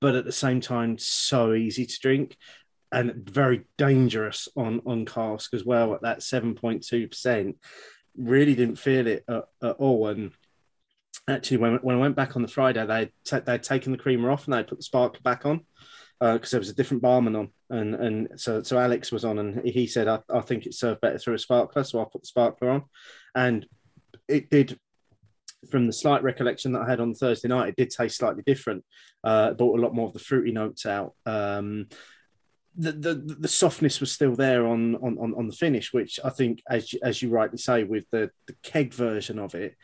but at the same time so easy to drink and very dangerous on on cask as well at that seven point two percent. Really didn't feel it at, at all. And actually, when when I went back on the Friday, they ta- they'd taken the creamer off and they put the sparkler back on because there was a different barman on, and and so so Alex was on, and he said, I, I think it served better through a sparkler, so I put the sparkler on, and it did. From the slight recollection that I had on Thursday night, it did taste slightly different. Uh, brought a lot more of the fruity notes out. Um, the, the the softness was still there on on on, the finish, which I think, as you, as you rightly say, with the the keg version of it,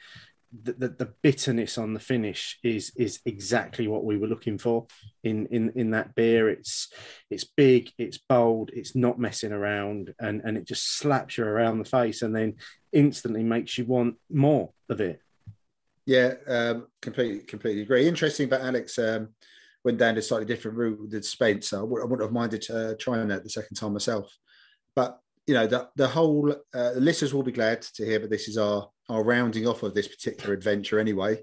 the, the, the bitterness on the finish is is exactly what we were looking for in in in that beer. It's it's big, it's bold, it's not messing around, and and it just slaps you around the face, and then instantly makes you want more of it. Yeah, um, completely, completely agree. Interesting about Alex um, went down a slightly different route with Spence. I, would, I wouldn't have minded uh, trying that the second time myself. But you know, the the whole uh, the listeners will be glad to hear that this is our our rounding off of this particular adventure anyway.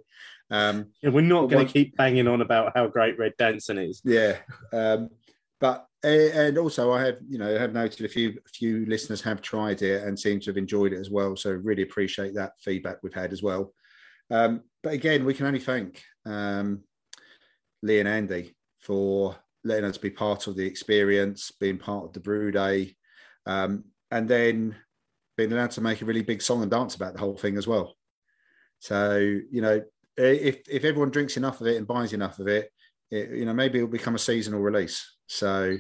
Um, Yeah, we're not going to keep banging on about how great Red Danson is. yeah, um, but eh, and also I have you know I have noted a few a few listeners have tried it and seem to have enjoyed it as well. So really appreciate that feedback we've had as well. Um, but again, we can only thank um, Lee and Andy for letting us be part of the experience, being part of the brew day, um, and then being allowed to make a really big song and dance about the whole thing as well. So you know, if if everyone drinks enough of it and buys enough of it, it you know maybe it'll become a seasonal release. So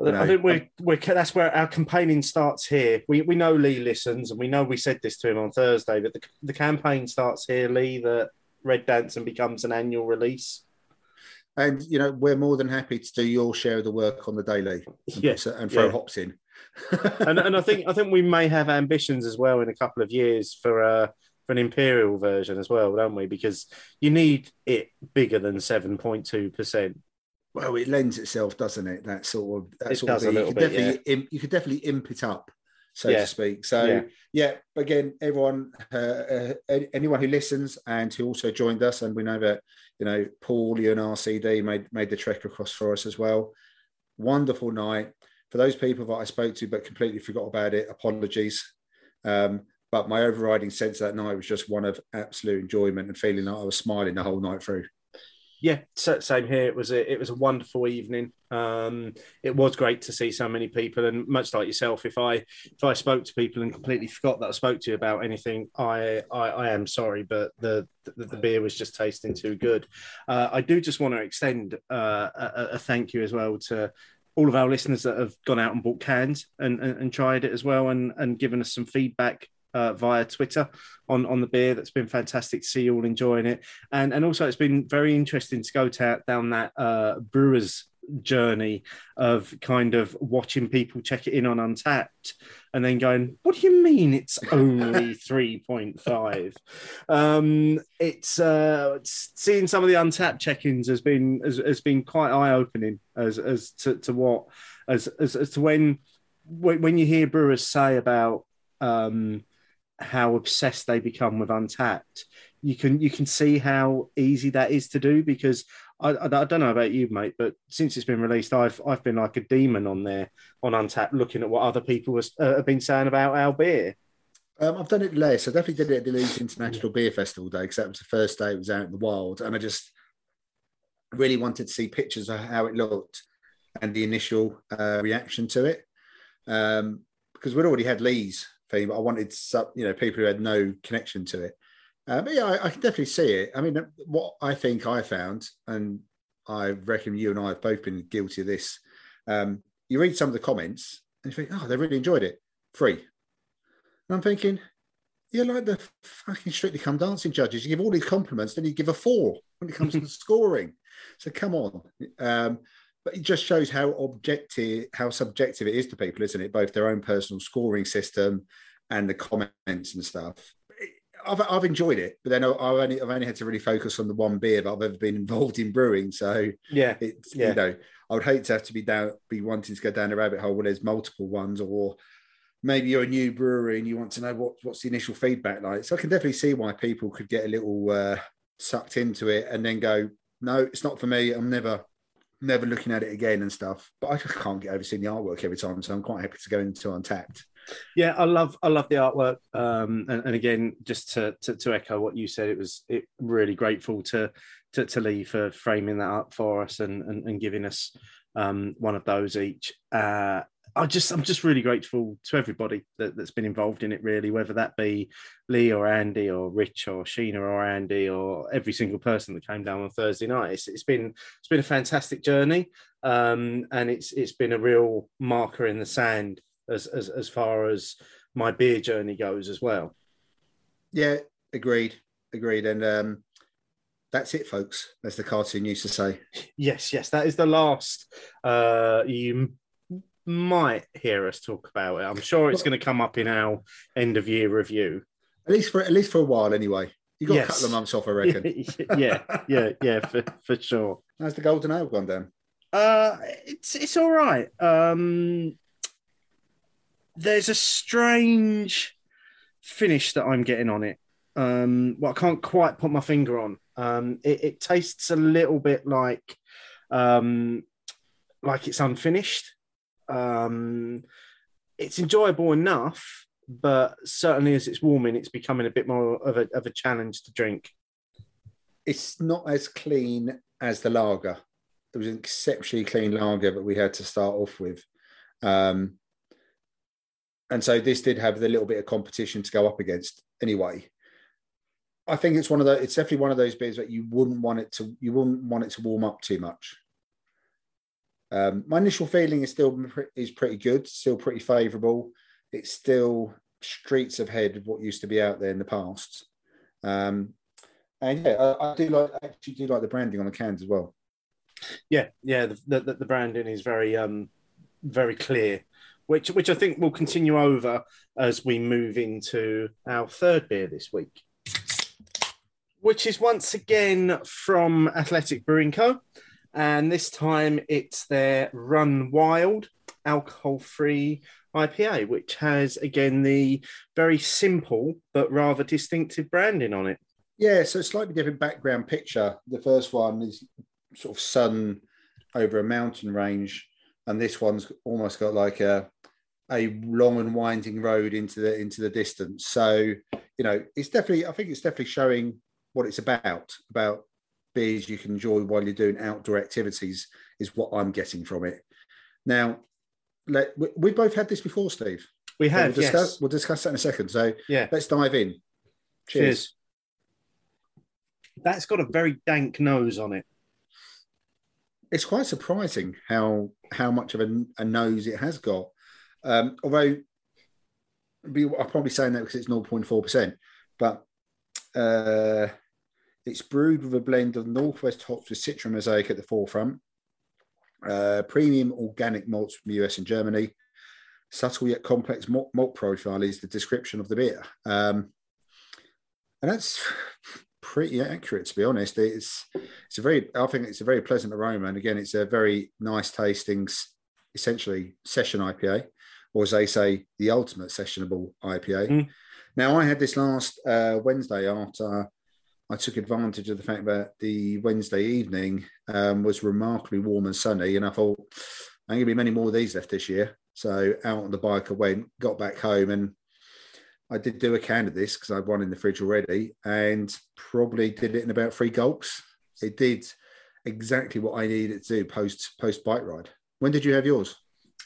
I know, think we're, we're that's where our campaigning starts here. We we know Lee listens, and we know we said this to him on Thursday. But the, the campaign starts here, Lee. That Red Danson becomes an annual release. And you know we're more than happy to do your share of the work on the daily and, Yeah, and throw yeah. hops in. and, and I think I think we may have ambitions as well in a couple of years for uh, for an imperial version as well, don't we? Because you need it bigger than seven point two percent. Well, it lends itself, doesn't it? That sort of that It sort of thing. you could bit, definitely im- you could definitely imp it up, so Yeah. to speak. So Yeah. yeah. again, everyone, uh, uh, anyone who listens and who also joined us, and we know that you know Paul, you and RCD made made the trek across for us as well. Wonderful night for those people that I spoke to, but completely forgot about it. Apologies. Um, but my overriding sense that night was just one of absolute enjoyment and feeling like I was smiling the whole night through. Yeah, same here. It was a it was a wonderful evening. Um, it was great to see so many people, and much like yourself, if I if I spoke to people and completely forgot that I spoke to you about anything, I I, I am sorry, but the, the the beer was just tasting too good. Uh, I do just want to extend uh, a, a thank you as well to all of our listeners that have gone out and bought cans and, and, and tried it as well, and and given us some feedback. Uh, via Twitter on, on the beer, that's been fantastic to see you all enjoying it and and also it's been very interesting to go ta- down that uh, brewers journey of kind of watching people check it in on Untappd and then going, "What do you mean it's only three point five? Um, it's uh, seeing some of the Untappd check-ins has been has, has been quite eye-opening as as to, to what as, as as to when when you hear brewers say about um, how obsessed they become with Untappd, you can you can see how easy that is to do because I, I, I, don't know about you, mate, but since it's been released, I've I've been like a demon on there on Untappd, looking at what other people was, uh, have been saying about our beer. Um, I've done it less. I definitely did it at the Leeds International Beer Festival day because that was the first day it was out in the wild, and I just really wanted to see pictures of how it looked and the initial uh, reaction to it. Um, because we'd already had Lee's theme, but I wanted some, you know people who had no connection to it. Uh, but yeah, I, I, can definitely see it. I mean, what I think I found, and I reckon you and I have both been guilty of this. Um, you read some of the comments and you think, oh, they really enjoyed it. Free. And I'm thinking, you're like the fucking Strictly Come Dancing judges. You give all these compliments, then you give a four when it comes to scoring. So come on. Um, but it just shows how objective, how subjective it is to people, isn't it? Both their own personal scoring system and the comments and stuff. I've, I've enjoyed it, but then I've only I've only had to really focus on the one beer that I've ever been involved in brewing. So yeah, it's yeah. you know I would hate to have to be down be wanting to go down a rabbit hole when there's multiple ones, or maybe you're a new brewery and you want to know what what's the initial feedback like. So I can definitely see why people could get a little uh, sucked into it and then go, no, it's not for me. I'm never never looking at it again and stuff. But I just can't get over seeing the artwork every time, so I'm quite happy to go into Untappd. Yeah, I love I love the artwork. Um, and, and again, just to, to, to echo what you said, it was it really grateful to to, to Lee for framing that up for us and and, and giving us um, one of those each. Uh, I just I'm just really grateful to everybody that, has been involved in it, really, whether that be Lee or Andy or Rich or Sheena or Andy or every single person that came down on Thursday night. It's, it's been it's been a fantastic journey, um, and it's it's been a real marker in the sand as, as as far as my beer journey goes as well. Yeah, agreed, agreed, and um, that's it, folks. As the cartoon used to say. Yes, yes, that is the last. Uh, you might hear us talk about it. I'm sure it's going to come up in our end of year review. At least for at least for a while, anyway. You got yes. a couple of months off, I reckon. yeah, yeah, yeah, for, for sure. How's the golden ale gone down? Uh, it's it's all right. Um, there's a strange finish that I'm getting on it. Um, well, I can't quite put my finger on. Um, it, it tastes a little bit like, um, like it's unfinished. Um, it's enjoyable enough, but certainly as it's warming, it's becoming a bit more of a, of a challenge to drink. It's not as clean as the lager. It was an exceptionally clean lager that we had to start off with. Um, and so this did have the little bit of competition to go up against anyway. I think it's one of the it's definitely one of those beers that you wouldn't want it to you wouldn't want it to warm up too much. Um, my initial feeling is still is pretty good, still pretty favourable. It's still streets ahead of what used to be out there in the past. Um, and yeah, I, I do like actually do like the branding on the cans as well. Yeah, yeah, the, the, the branding is very um very clear which which I think will continue over as we move into our third beer this week, which is once again from Athletic Brewing Co. And this time it's their Run Wild alcohol free IPA, which has again the very simple but rather distinctive branding on it. Yeah, so slightly different background picture. The first one is sort of sun over a mountain range, and this one's almost got like a a long and winding road into the into the distance. So you know, it's definitely I think it's definitely showing what it's about about beers you can enjoy while you're doing outdoor activities is what I'm getting from it. Now, let we have both had this before, Steve. We have. We'll discuss, yes. we'll discuss that in a second. So yeah, let's dive in. Cheers. Cheers. That's got a very dank nose on it. It's quite surprising how how much of a, a nose it has got. Um, although I'm probably saying that because it's 0.4%, but uh, it's brewed with a blend of Northwest hops with Citra Mosaic at the forefront, Uh, premium organic malts from the US and Germany. Subtle yet complex malt, malt profile is the description of the beer. Um, and that's pretty accurate, to be honest. It's it's a very, I think it's a very pleasant aroma, and again, it's a very nice tasting, essentially session IPA, or as they say, the ultimate sessionable IPA. Mm. Now, I had this last uh, Wednesday after I took advantage of the fact that the Wednesday evening um, was remarkably warm and sunny, and I thought I'm going to be many more of these left this year. So out on the bike, I went, got back home, and I did do a can of this because I had one in the fridge already, and probably did it in about three gulps. It did exactly what I needed to do post post bike ride. When did you have yours?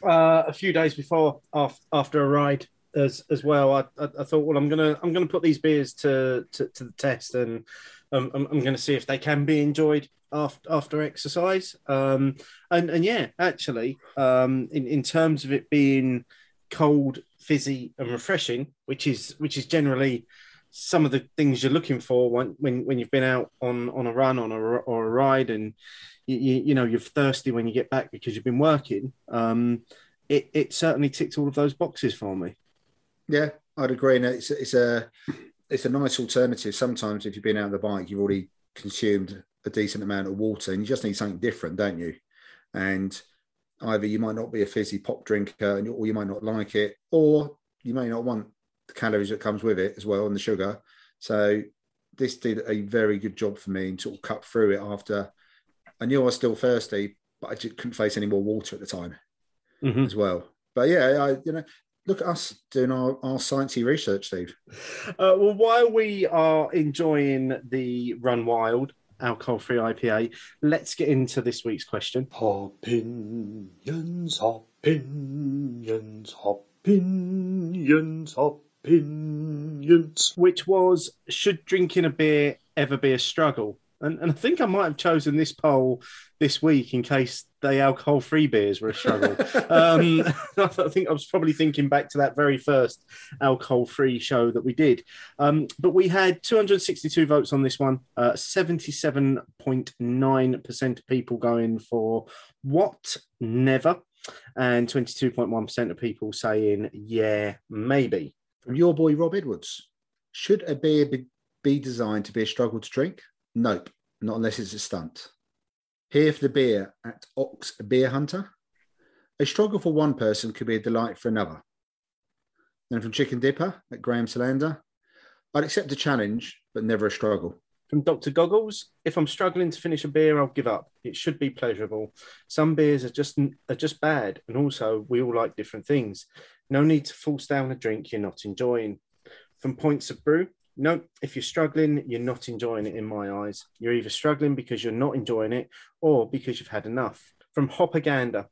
Uh, a few days before, after, after a ride as as well. I, I, I, thought, well, I'm gonna I'm gonna put these beers to to, to the test, and um, I'm, I'm gonna see if they can be enjoyed after after exercise. Um, and and yeah, actually, um, in in terms of it being cold, fizzy, and refreshing, which is which is generally some of the things you're looking for when when, when you've been out on on a run on a or a ride and you, you, you know you're thirsty when you get back because you've been working um it, it certainly ticked all of those boxes for me yeah, I'd agree. And it's it's a it's a nice alternative. Sometimes if you've been out on the bike, you've already consumed a decent amount of water, and you just need something different, don't you? And either you might not be a fizzy pop drinker, or you might not like it, or you may not want the calories that comes with it as well, and the sugar. So this did a very good job for me and sort of cut through it after I knew I was still thirsty, but I just couldn't face any more water at the time mm-hmm. as well. But yeah, I you know look at us doing our, our sciencey research, Steve. Uh, well, while we are enjoying the Run Wild alcohol-free IPA, let's get into this week's question. Opinions, opinions, opinions, opinions. Which was, should drinking a beer ever be a struggle? And, and I think I might have chosen this poll this week in case the alcohol free beers were a struggle. um, I think I was probably thinking back to that very first alcohol free show that we did. Um, but we had 262 votes on this one, uh, 77.9% of people going for what? Never. And 22.1% of people saying, yeah, maybe. From your boy Rob Edwards, should a beer be, be designed to be a struggle to drink? Nope, not unless it's a stunt. Here for the beer at Ox Beer Hunter. A struggle for one person could be a delight for another. Then from Chicken Dipper at Graham Solander. I'd accept a challenge, but never a struggle. From Dr. Goggles, if I'm struggling to finish a beer, I'll give up. It should be pleasurable. Some beers are just are just bad, and also we all like different things. No need to force down a drink you're not enjoying. From Points of Brew, no, if you're struggling, you're not enjoying it in my eyes. You're either struggling because you're not enjoying it or because you've had enough. From Hopagander,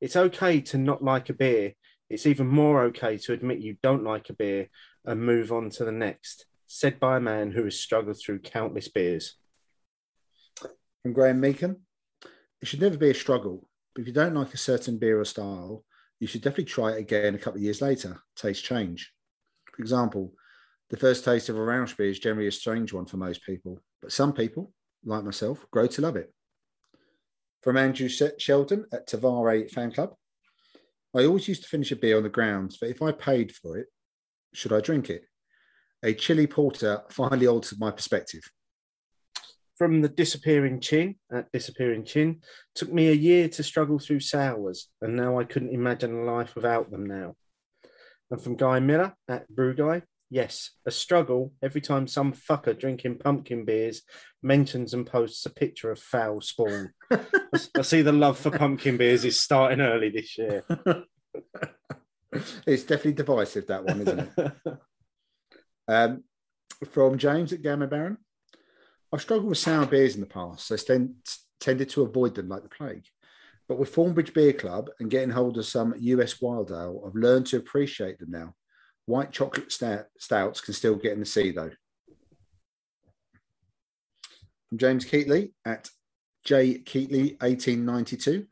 it's okay to not like a beer. It's even more okay to admit you don't like a beer and move on to the next. Said by a man who has struggled through countless beers. From Graham Meekan, it should never be a struggle, but if you don't like a certain beer or style, you should definitely try it again a couple of years later. Taste change. For example, the first taste of a Rauch beer is generally a strange one for most people, but some people, like myself, grow to love it. From Andrew Sheldon at Tavare Fan Club, I always used to finish a beer on the grounds that if I paid for it, should I drink it? A chili porter finally altered my perspective. From the disappearing chin at disappearing chin, took me a year to struggle through sours, and now I couldn't imagine a life without them now. And from Guy Miller at Brew Guy, yes, a struggle every time some fucker drinking pumpkin beers mentions and posts a picture of foul spawn. I see the love for pumpkin beers is starting early this year. it's definitely divisive, that one, isn't it? um, from James at Gamma Baron. I've struggled with sour beers in the past, so tend, tended to avoid them like the plague. But with Thornbridge Beer Club and getting hold of some US Wild Ale, I've learned to appreciate them now. White chocolate stouts can still get in the sea, though. From James Keatley at J Keatley 1892.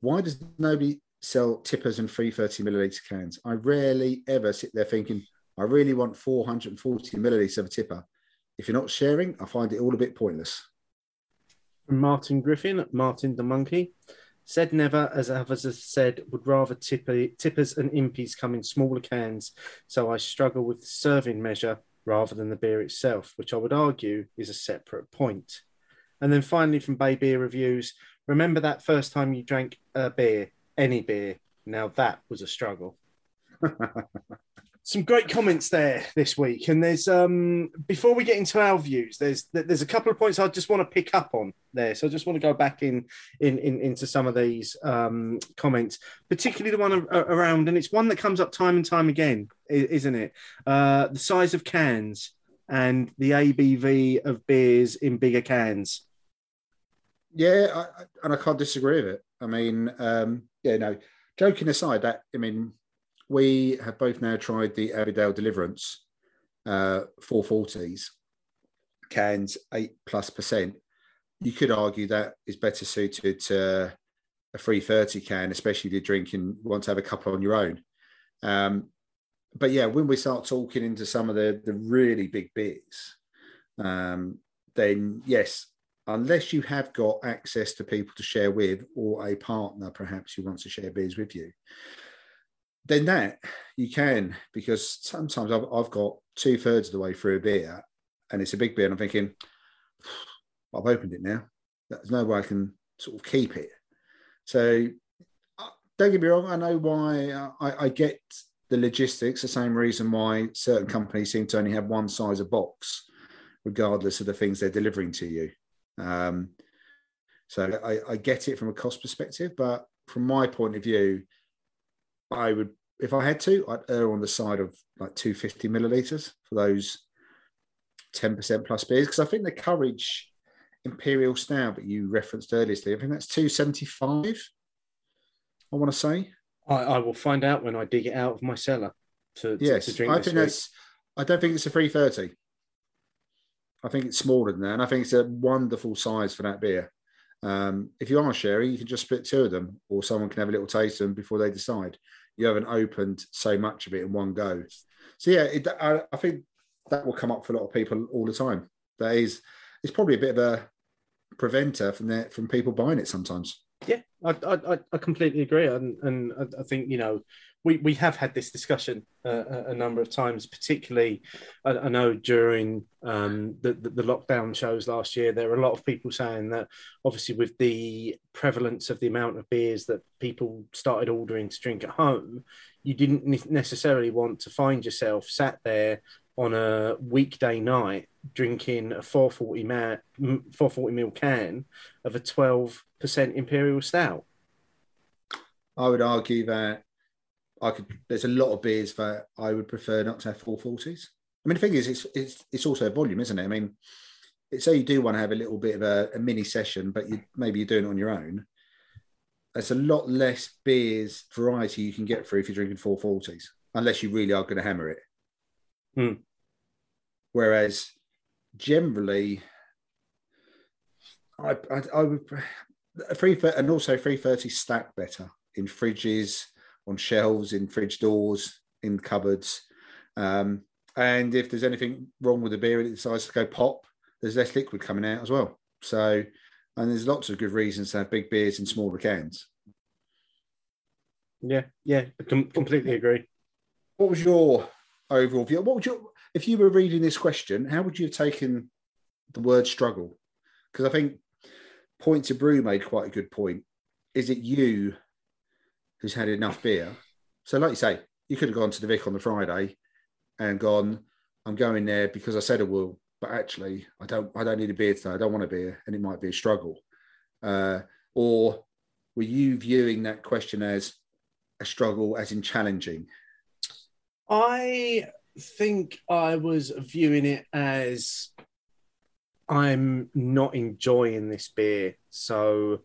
Why does nobody sell tippers and 330 milliliter cans? I rarely ever sit there thinking, I really want 440 milliliters of a tipper. If you're not sharing, I find it all a bit pointless. From Martin Griffin, Martin the Monkey. Said never, as others have said, would rather tipper, tippers and impies come in smaller cans, so I struggle with the serving measure rather than the beer itself, which I would argue is a separate point. And then finally, from Bay Beer Reviews, remember that first time you drank a beer, any beer? Now that was a struggle. Some great comments there this week, and there's um before we get into our views, there's there's a couple of points I just want to pick up on there. So I just want to go back in in, in into some of these um comments, particularly the one around, and it's one that comes up time and time again, isn't it? Uh, the size of cans and the ABV of beers in bigger cans. Yeah, I, and I can't disagree with it. I mean, um, yeah, no. Joking aside, that I mean, we have both now tried the Abbeydale Deliverance uh, 440s cans, eight plus percent. You could argue that is better suited to a 330 can, especially if you're drinking, want to have a couple on your own. Um, but yeah, when we start talking into some of the the really big beers, um, then yes, unless you have got access to people to share with or a partner perhaps who wants to share beers with you then that you can because sometimes I've, I've got two thirds of the way through a beer and it's a big beer and I'm thinking I've opened it now. There's no way I can sort of keep it. So uh, don't get me wrong I know why uh, I, I get the logistics the same reason why certain companies seem to only have one size of box regardless of the things they're delivering to you. Um, so I, I get it from a cost perspective, but from my point of view, I would, if I had to, I'd err on the side of like 250 milliliters for those 10% plus beers. Because I think the Courage Imperial Stout that you referenced earlier, Steve, I think that's 275. I want to say. I, I will find out when I dig it out of my cellar to, to- Yes, to, drink I think week. that's. I don't think it's a 330. I think it's smaller than that, and I think it's a wonderful size for that beer. Um, if you are sharing, you can just split two of them, or someone can have a little taste of them before they decide. You haven't opened so much of it in one go. So yeah, it, I, I think that will come up for a lot of people all the time. That is, it's probably a bit of a preventer from that from people buying it sometimes. Yeah, I, I, I- completely agree, and and I think you know we, we have had this discussion uh, a, number of times, particularly I, I know during um, the, the the lockdown shows last year, there were a lot of people saying that obviously with the prevalence of the amount of beers that people started ordering to drink at home, you didn't necessarily want to find yourself sat there on a weekday night drinking a 440 ma- 440 ml can of a 12% imperial stout. I would argue that I could. There's a lot of beers that I would prefer not to have 440s. I mean, the thing is, it's it's it's also a volume, isn't it? I mean, it's say you do want to have a little bit of a, a mini session, but you maybe you're doing it on your own. There's a lot less beers variety you can get through if you're drinking 440s, unless you really are going to hammer it. Hmm. Whereas generally, I, I, I would a free and also 330 stack better in fridges, on shelves, in fridge doors, in cupboards. Um, and if there's anything wrong with the beer and it decides to go pop, there's less liquid coming out as well. So, and there's lots of good reasons to have big beers in smaller cans. Yeah, yeah, I com- completely agree. What was your overall view? What would you, if you were reading this question, how would you have taken the word struggle? Because I think Point to Brew made quite a good point. Is it you who's had enough beer? So, like you say, you could have gone to the Vic on the Friday and gone, I'm going there because I said I will, but actually I don't I don't need a beer today. I don't want a beer, and it might be a struggle. Uh, or were you viewing that question as a struggle as in challenging? I think I was viewing it as I'm not enjoying this beer, so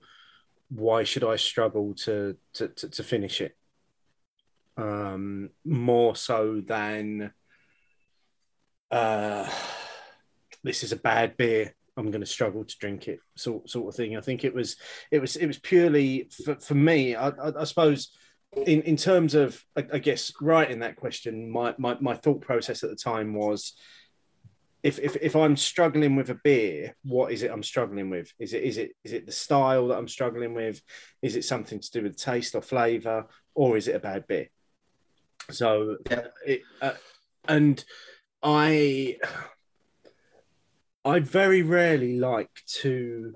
why should I struggle to to, to, to finish it? Um, more so than uh, this is a bad beer. I'm going to struggle to drink it, sort sort of thing. I think it was it was it was purely for, for me. I, I, I suppose in in terms of I, I guess writing that question, my, my my thought process at the time was if, if if I'm struggling with a beer, what is it I'm struggling with? Is it is it is it the style that I'm struggling with? Is it something to do with taste or flavor, or is it a bad beer? So, Yeah. it, uh, and I I very rarely like to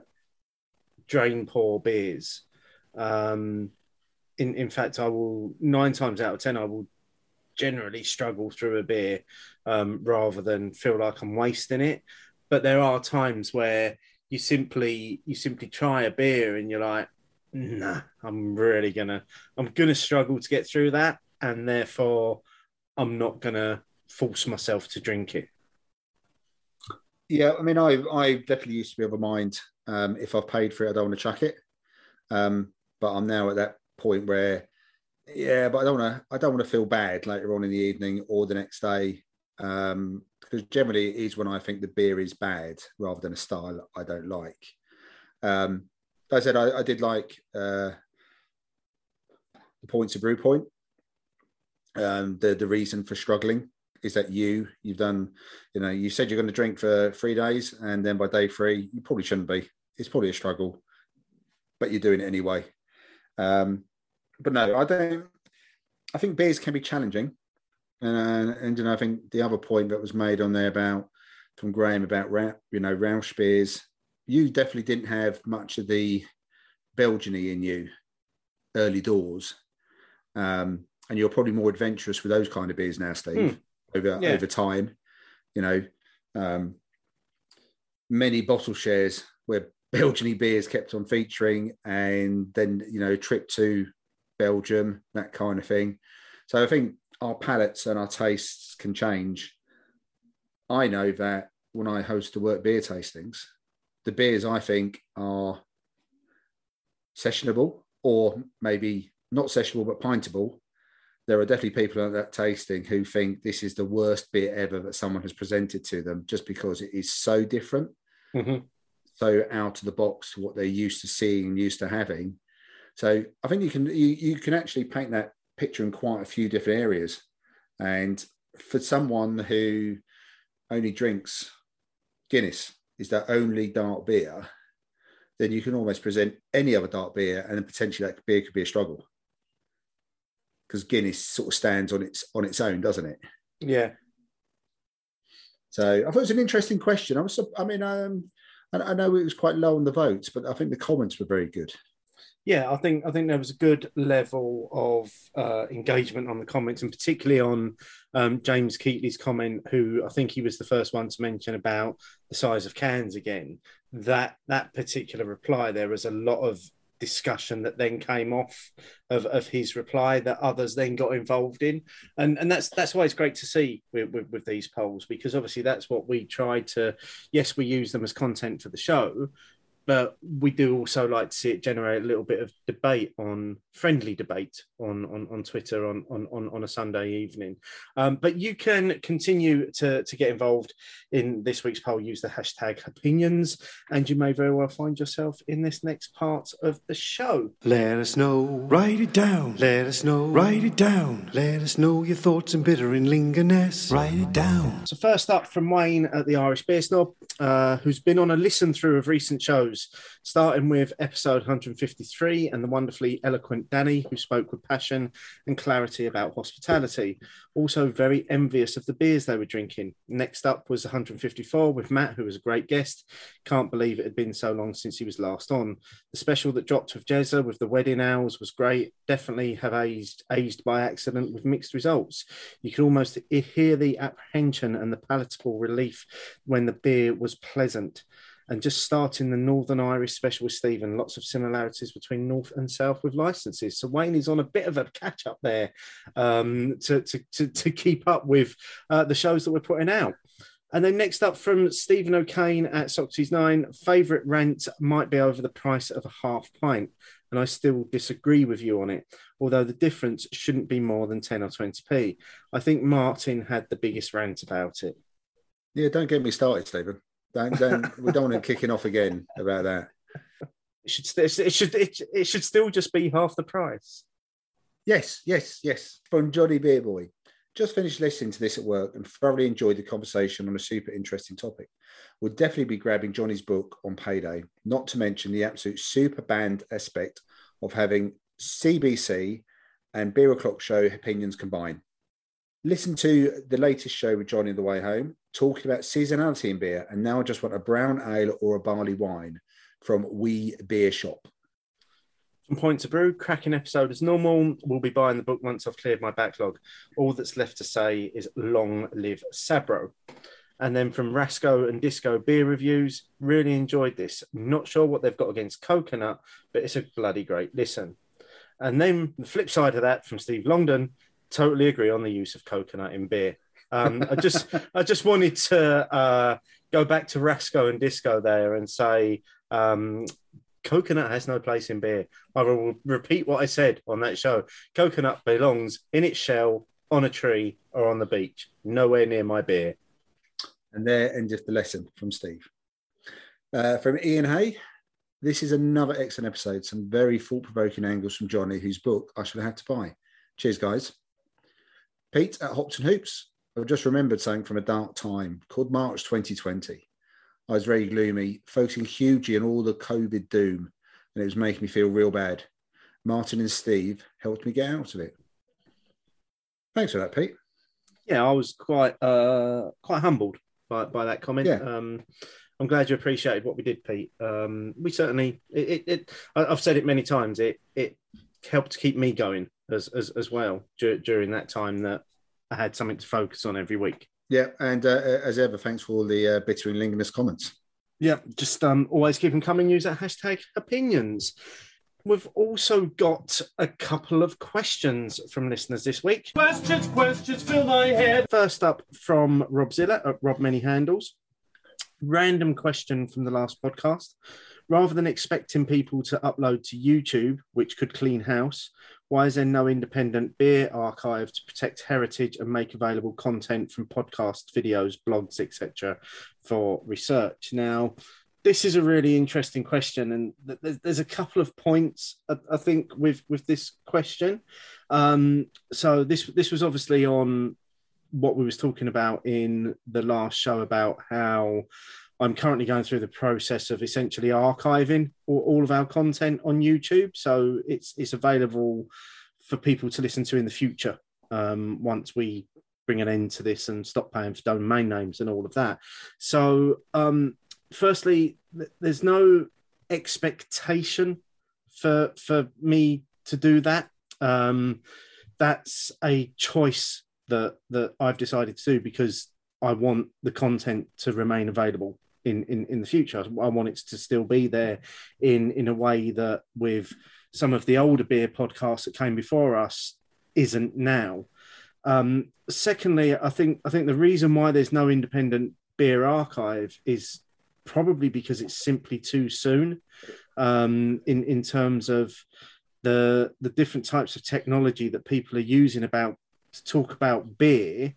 drain pour beers. Um, in in fact, I will nine times out of ten I will generally struggle through a beer um, rather than feel like I'm wasting it. But there are times where you simply you simply try a beer and you're like, nah, I'm really gonna I'm gonna struggle to get through that, and therefore I'm not gonna force myself to drink it. Yeah, I mean, I I definitely used to be of a mind. Um, if I've paid for it, I don't want to chuck it. Um, but I'm now at that point where, yeah, but I don't want to. I don't want to feel bad later on in the evening or the next day. Um, because generally it is when I think the beer is bad rather than a style I don't like. Um, I said I, I did like uh, the points of brew point. Um, the the reason for struggling is that you you've done you know you said you're going to drink for three days and then by day three you probably shouldn't be it's probably a struggle but you're doing it anyway um but no i don't i think beers can be challenging and and you know i think the other point that was made on there about from graham about you know Rauch beers you definitely didn't have much of the belgiany in you early doors um and you're probably more adventurous with those kind of beers now steve over Yeah. over time. You know, um, many bottle shares where Belgian beers kept on featuring, and then you know, trip to Belgium, that kind of thing. So I think our palates and our tastes can change. I know that when I host the work beer tastings, the beers I think are sessionable or maybe not sessionable but pintable there are definitely people at that tasting who think this is the worst beer ever that someone has presented to them just because it is so different, Mhm. so out of the box to what they're used to seeing and used to having. So I think you can you, you can actually paint that picture in quite a few different areas. And for someone who only drinks Guinness, is their only dark beer, then you can almost present any other dark beer, and then potentially that beer could be a struggle because Guinness sort of stands on its on its own, doesn't it? Yeah, So I thought it was an interesting question. I was, I mean, um, I, I know it was quite low on the votes, but I think the comments were very good. Yeah. I think I think there was a good level of uh, engagement on the comments, and particularly on um, James Keatley's comment, who I think he was the first one to mention about the size of cans again. That that particular reply, there was a lot of discussion that then came off of, of his reply that others then got involved in and and that's that's why it's great to see with, with, with these polls because obviously that's what we try to yes we use them as content for the show but we do also like to see it generate a little bit of debate on friendly debate on on, on Twitter on, on on on a Sunday evening. Um, but you can continue to to get involved in this week's poll. Use the hashtag opinions, and you may very well find yourself in this next part of the show. Let us know. Write it down. Let us know. Write it down. Let us know your thoughts and bitter and lingerness. Write it down. So first up from Wayne at the Irish Beer Snob, uh, who's been on a listen through of recent shows, starting with episode 153 and the wonderfully eloquent Danny, who spoke with passion and clarity about hospitality. Also very envious of the beers they were drinking. Next up was 154 with Matt, who was a great guest. Can't believe it had been so long since he was last on. The special that dropped with Jezza with the wedding owls was great. Definitely have aged aged by accident with mixed results. You could almost hear the apprehension and the palatable relief when the beer was pleasant. And just starting the Northern Irish special with Stephen, lots of similarities between North and South with licenses. So Wayne is on a bit of a catch up there um, to, to, to, to keep up with uh, the shows that we're putting out. And then next up from Stephen O'Kane at Socrates 9, favourite rent might be over the price of a half pint. And I still disagree with you on it, although the difference shouldn't be more than 10 or 20p. I think Martin had the biggest rant about it. Yeah, don't get me started, Stephen. Don't, don't, we don't want him kicking off again about that. It should, it should, it, it should still just be half the price. Yes, yes, yes. From Johnny Beerboy. Just finished listening to this at work and thoroughly enjoyed the conversation on a super interesting topic. Would definitely be grabbing Johnny's book on payday, not to mention the absolute super band aspect of having CBC and Beer O'Clock Show opinions combined. Listen to the latest show with Johnny on the way home, talking about seasonality in beer, and now I just want a brown ale or a barley wine from Wee Beer Shop. From Point to Brew, cracking episode as normal. We'll be buying the book once I've cleared my backlog. All that's left to say is long live Sabro. And then from Rasco and Disco beer reviews, really enjoyed this. Not sure what they've got against coconut, but it's a bloody great listen. And then the flip side of that from Steve Longdon, totally agree on the use of coconut in beer. Um, I just I just wanted to uh, go back to Rasco and Disco there and say um, coconut has no place in beer. I will repeat what I said on that show. Coconut belongs in its shell on a tree or on the beach, nowhere near my beer. And there endeth the lesson from Steve. Uh, from Ian Hay, this is another excellent episode. Some very thought provoking angles from Johnny, whose book I should have had to buy. Cheers, guys. Pete at Hopton Hoops. I've just remembered something from a dark time called March 2020. I was very gloomy, focusing hugely on all the COVID doom, and it was making me feel real bad. Martin and Steve helped me get out of it. Thanks for that, Pete. Yeah, I was quite uh, quite humbled by, by that comment. Yeah. Um, I'm glad you appreciated what we did, Pete. Um, we certainly it, it, it I've said it many times. It it helped to keep me going as as, as well dur- during that time that I had something to focus on every week. Yeah, and uh, as ever, thanks for all the uh, bitter and linguist comments. Yeah, just um, always keep them coming. Use that hashtag opinions. We've also got a couple of questions from listeners this week. Questions, questions, fill my head. First up from Rob Zilla at Rob Many Handles. Random question from the last podcast. Rather than expecting people to upload to YouTube, which could clean house, why is there no independent beer archive to protect heritage and make available content from podcasts, videos, blogs, etc., for research? Now, this is a really interesting question, and there's, a couple of points I, I think with with this question. Um, so this this was obviously on what we was talking about in the last show about how I'm currently going through the process of essentially archiving all, of our content on YouTube, so it's it's available for people to listen to in the future um, once we bring an end to this and stop paying for domain names and all of that. So, um, firstly, th- there's no expectation for for me to do that. Um, that's a choice that that I've decided to do because I want the content to remain available in in, in the future. I want it to still be there in in a way that with some of the older beer podcasts that came before us isn't now. Um, secondly, I think I think the reason why there's no independent beer archive is probably because it's simply too soon um, in in terms of the the different types of technology that people are using about to talk about beer.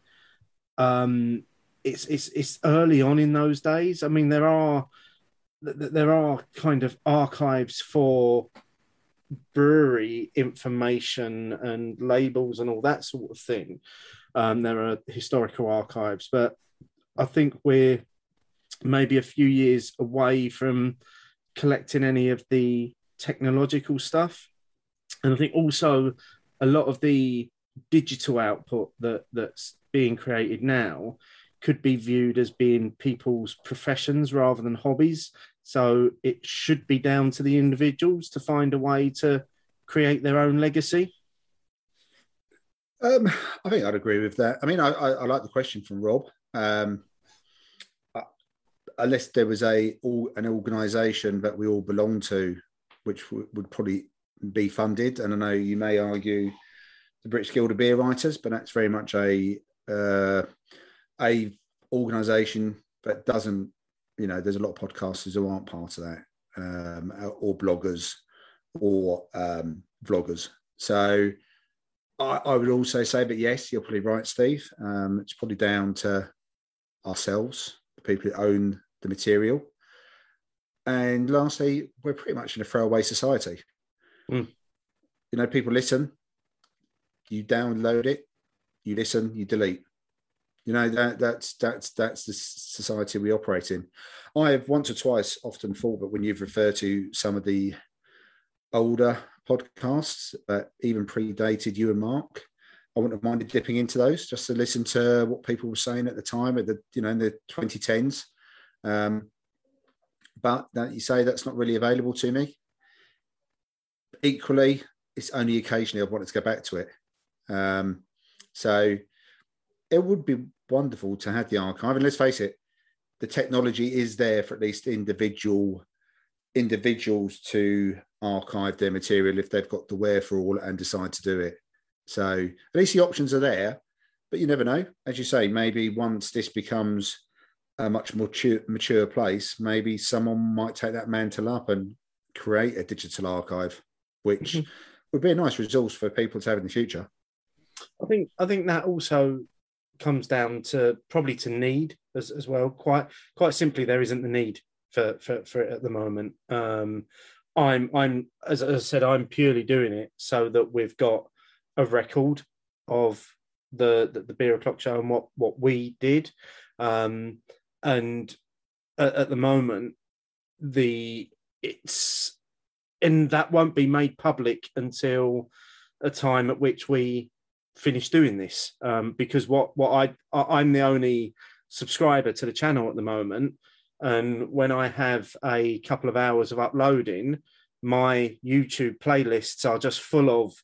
Um, it's it's it's early on in those days. I mean, there are th- th- there are kind of archives for brewery information and labels and all that sort of thing. Um, there are historical archives, but I think we're maybe a few years away from collecting any of the technological stuff. And I think also a lot of the digital output that that's being created now could be viewed as being people's professions rather than hobbies. So it should be down to the individuals to find a way to create their own legacy. Um, I think I'd agree with that. I mean, I, I, I like the question from Rob. Um, unless there was a an organisation that we all belong to, which w- would probably be funded, and I know you may argue the British Guild of Beer Writers, but that's very much a uh, a organisation that doesn't. You know, there's a lot of podcasters who aren't part of that, um, or bloggers, or um, vloggers. So I, I would also say that yes, you're probably right, Steve. Um, it's probably down to ourselves, the people who own the material. And lastly, we're pretty much in a throwaway society. Mm. You know, people listen, you download it, you listen, you delete. You know that that's that's that's the society we operate in. I have once or twice often thought that when you've referred to some of the older podcasts that even predated you and Mark, I wouldn't have minded dipping into those just to listen to what people were saying at the time at the you know in the 2010s. Um, but that you say that's not really available to me. Equally, it's only occasionally I've wanted to go back to it. Um, so it would be wonderful to have the archive. And let's face it, the technology is there for at least individual individuals to archive their material if they've got the wherewithal and decide to do it. So at least the options are there, but you never know. As you say, maybe once this becomes a much more mature, mature place, maybe someone might take that mantle up and create a digital archive, which Mhm. would be a nice resource for people to have in the future. I think I think that also comes down to probably to need as, as well. Quite quite simply, there isn't the need for for, for it at the moment. Um, I'm I'm as, I said, I'm purely doing it so that we've got a record of the the, the beer o'clock show and what what we did. Um, and at, at the moment, the it's and that won't be made public until a time at which we finish doing this um, because what what I, I I'm the only subscriber to the channel at the moment, and when I have a couple of hours of uploading, my YouTube playlists are just full of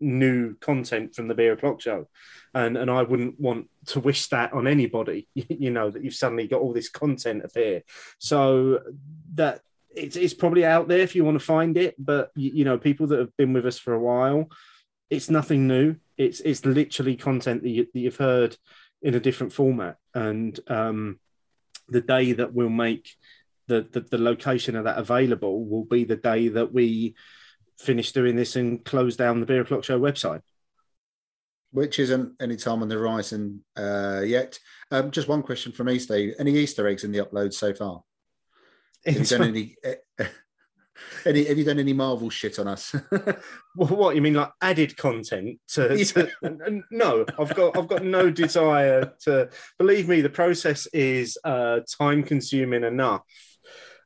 new content from the beer o'clock show. And and i wouldn't want to wish that on anybody you know that you've suddenly got all this content appear so that it's, it's probably out there if you want to find it but you, you know people that have been with us for a while it's nothing new it's it's literally content that, you, that you've heard in a different format and um the day that we'll make the, the the location of that available will be the day that we finish doing this and close down the beer o'clock show website which isn't any time on the horizon uh, yet. Um, just one question from me, Steve. Any Easter eggs in the upload so far? Have you done any? Any have you done any Marvel shit on us? What, what you mean, like added content? To, to no, I've got I've got no desire to. Believe me, the process is uh, time consuming enough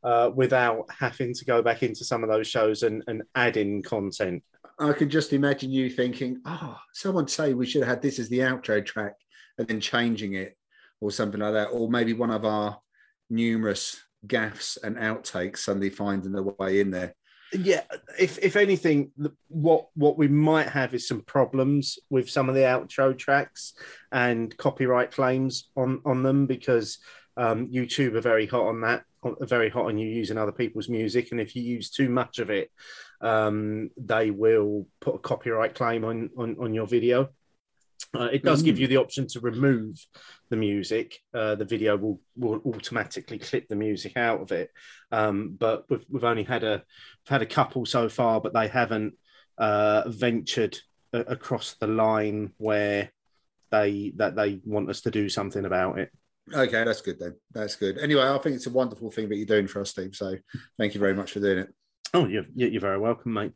uh, without having to go back into some of those shows and, and add in content. I can just imagine you thinking, "Oh, someone say we should have had this as the outro track," and then changing it or something like that, or maybe one of our numerous gaffs and outtakes suddenly finding their way in there. Yeah, if if anything, what what we might have is some problems with some of the outro tracks and copyright claims on on them because um, YouTube are very hot on that, very hot on you using other people's music, and if you use too much of it, um, they will put a copyright claim on on, on your video. Uh, it does give Mm. you the option to remove the music. Uh, the video will will automatically clip the music out of it. Um, but we've we've only had a we've had a couple so far, but they haven't uh, ventured a- across the line where they that they want us to do something about it. Okay, that's good then. That's good. Anyway, I think it's a wonderful thing that you're doing for us, Steve. So thank you very much for doing it. Oh, you're, you're very welcome, mate.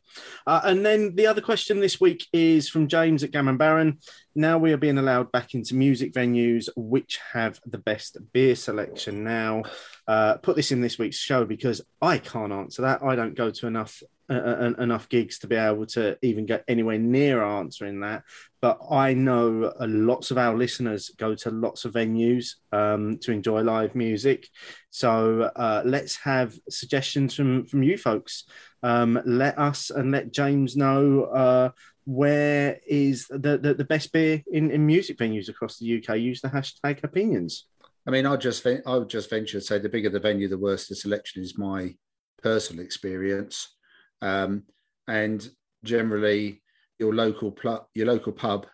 Uh, and then the other question this week is from James at Gammon Baron. Now we are being allowed back into music venues which have the best beer selection now. Uh, put this in this week's show because I can't answer that. I don't go to enough enough gigs to be able to even get anywhere near answering that. But I know lots of our listeners go to lots of venues um, to enjoy live music. So uh, let's have suggestions from from you folks. Um, let us and let James know uh, where is the, the, the best beer in, in music venues across the UK. Use the hashtag opinions. I mean, I just I would just venture to say the bigger the venue, the worse the selection is my personal experience. Um, and generally, your local pl- your local pub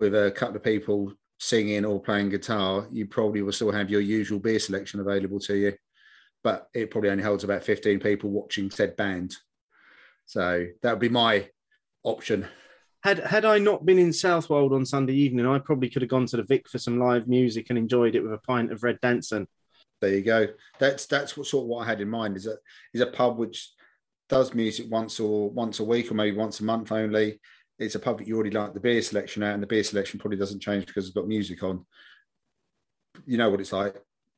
with a couple of people singing or playing guitar, you probably will still have your usual beer selection available to you, but it probably only holds about fifteen people watching said band. So that would be my option. Had had I not been in Southwold on Sunday evening, I probably could have gone to the Vic for some live music and enjoyed it with a pint of Red Danson. There you go. That's that's what sort of what I had in mind. Is a is a pub which does music once or once a week or maybe once a month only. it's a pub that you already like the beer selection out, and the beer selection probably doesn't change because it's got music on. You know what it's like.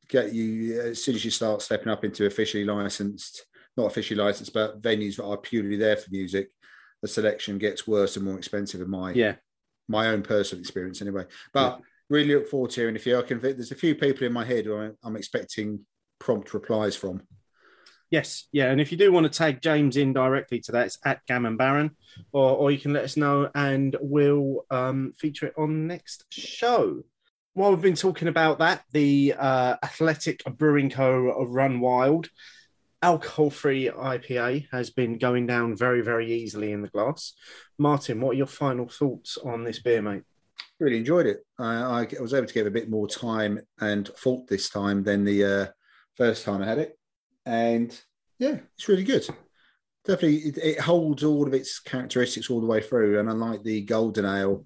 Get you as soon as you start stepping up into officially licensed, not officially licensed, but venues that are purely there for music, the selection gets worse and more expensive in my Yeah. my own personal experience anyway. But really look forward to hearing if you are convinced. There's a few people in my head I'm expecting prompt replies from. Yes, yeah, and if you do want to tag James in directly to that, it's at Gammon Baron, or or you can let us know, and we'll um, feature it on next show. While we've been talking about that, the uh, Athletic Brewing Co. Run Wild alcohol-free IPA has been going down very, very easily in the glass. Martin, what are your final thoughts on this beer, mate? Really enjoyed it. I, I was able to give a bit more time and thought this time than the uh, first time I had it, and yeah, it's really good. Definitely, it, it holds all of its characteristics all the way through, and unlike the golden ale,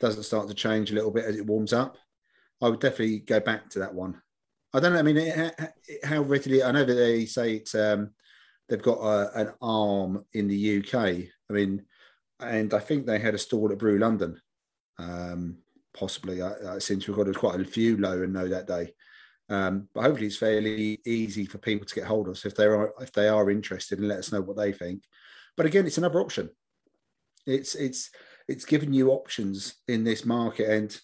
doesn't start to change a little bit as it warms up. I would definitely go back to that one. I don't know. I mean, it, it- how readily? I know that they say it's um, they've got a, an arm in the UK. I mean, and I think they had a stall at Brew London. Um, possibly, I, I seem to have got quite a few low and no that day. Um, but hopefully, it's fairly easy for people to get hold of. So if they are if they are interested, and let us know what they think. But again, it's another option. It's it's it's giving you options in this market, and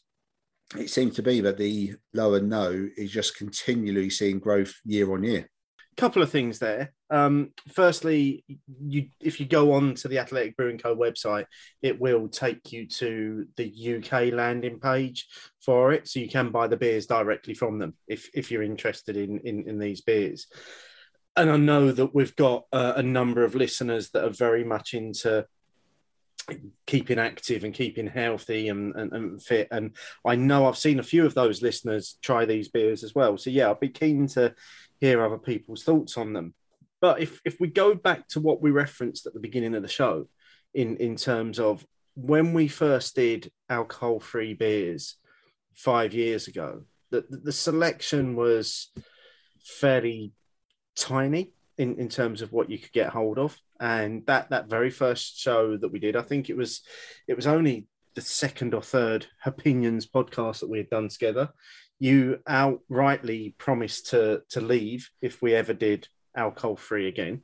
it seems to be that the low and no is just continually seeing growth year on year. Couple of things there. Um, firstly, you if you go on to the Athletic Brewing Co website, it will take you to the UK landing page for it, so you can buy the beers directly from them if if you're interested in in, in these beers. And I know that we've got uh, a number of listeners that are very much into keeping active and keeping healthy and, and, and fit. And I know I've seen a few of those listeners try these beers as well. So yeah, I'd be keen to hear other people's thoughts on them. But if if we go back to what we referenced at the beginning of the show, in in terms of when we first did alcohol free beers five years ago, the, the selection was fairly tiny in, in terms of what you could get hold of. And that that very first show that we did, I think it was it was only the second or third opinions podcast that we had done together. You outrightly promised to to leave if we ever did alcohol free again.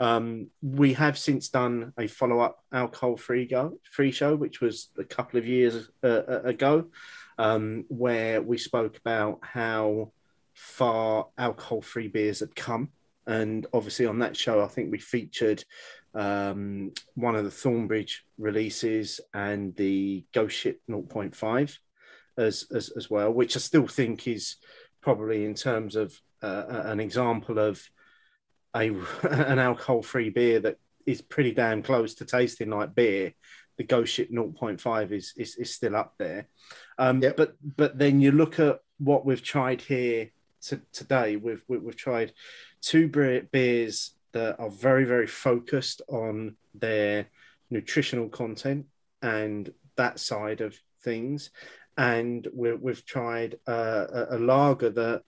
Um, we have since done a follow up alcohol free go free show, which was a couple of years uh, ago, um, where we spoke about how far alcohol free beers had come. And obviously, on that show, I think we featured um, one of the Thornbridge releases and the Ghost Ship 0.5 as, as, as well, which I still think is probably in terms of uh, an example of a an alcohol free beer that is pretty damn close to tasting like beer. The Ghost Ship 0.5 is, is, is still up there. Um, Yep. But but then you look at what we've tried here to, today. We've we- we've tried two beers that are very very focused on their nutritional content and that side of things, and we we've tried uh, a, a lager that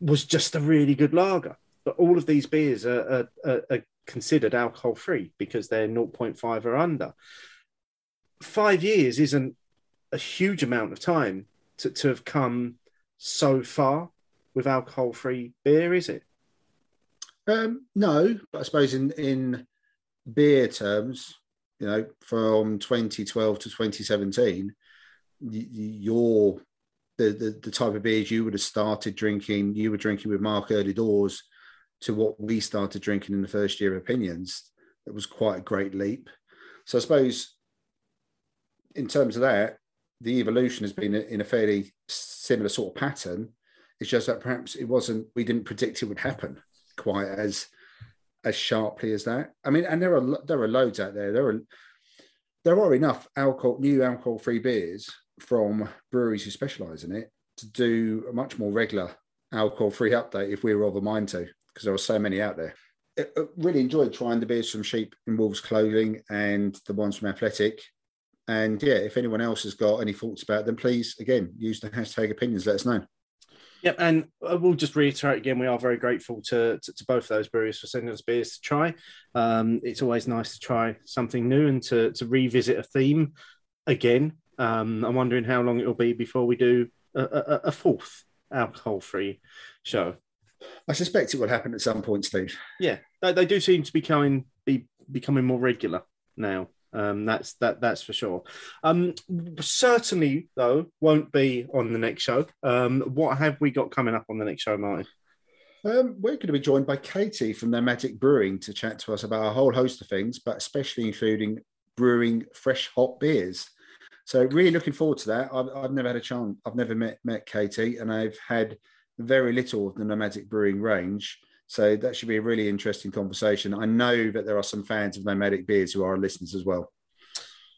was just a really good lager. But all of these beers are, are, are, considered alcohol free because they're 0.5 or under. Five years isn't a huge amount of time to, to have come so far with alcohol free beer, is it? Um, no, but I suppose in in beer terms, you know, from 2012 to 2017, y- y- your the, the the type of beers you would have started drinking, you were drinking with Mark early doors, to what we started drinking in the first year of opinions. It was quite a great leap. So I suppose, in terms of that, the evolution has been in a fairly similar sort of pattern. It's just that perhaps it wasn't. We didn't predict it would happen quite as as sharply as that. I mean, and there are there are loads out there. There are there are enough alcohol new alcohol free beers from breweries who specialise in it to do a much more regular alcohol free update if we were of a mind to, because there are so many out there. I, really enjoyed trying the beers from Sheep in Wolves Clothing and the ones from Athletic. And yeah, if anyone else has got any thoughts about them, please again use the hashtag opinions. Let us know. Yep, and we'll just reiterate again, we are very grateful to, to, to both those breweries for sending us beers to try. Um, it's always nice to try something new and to, to revisit a theme again. Um, I'm wondering how long it'll be before we do a, a, a fourth alcohol-free show. I suspect it will happen at some point, Steve. Yeah, they, they do seem to be coming, be becoming more regular now. Um, that's that that's for sure. Um, certainly though won't be on the next show. Um, what have we got coming up on the next show, Martin? Um, we're going to be joined by Katie from Nomadic Brewing to chat to us about a whole host of things, but especially including brewing fresh hop beers. So really looking forward to that. I've, I've never had a chance. I've never met met Katie, and I've had very little of the Nomadic Brewing range. So that should be a really interesting conversation. I know that there are some fans of Nomadic beers who are listeners as well.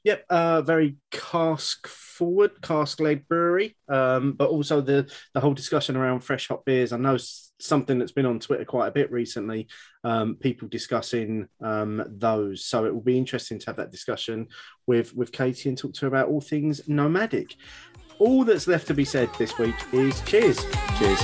Yep, uh, very cask forward, cask led brewery, um, but also the the whole discussion around fresh hop beers. I know something that's been on Twitter quite a bit recently. Um, people discussing um, those, so it will be interesting to have that discussion with with Katie and talk to her about all things nomadic. All that's left to be said this week is cheers. Cheers.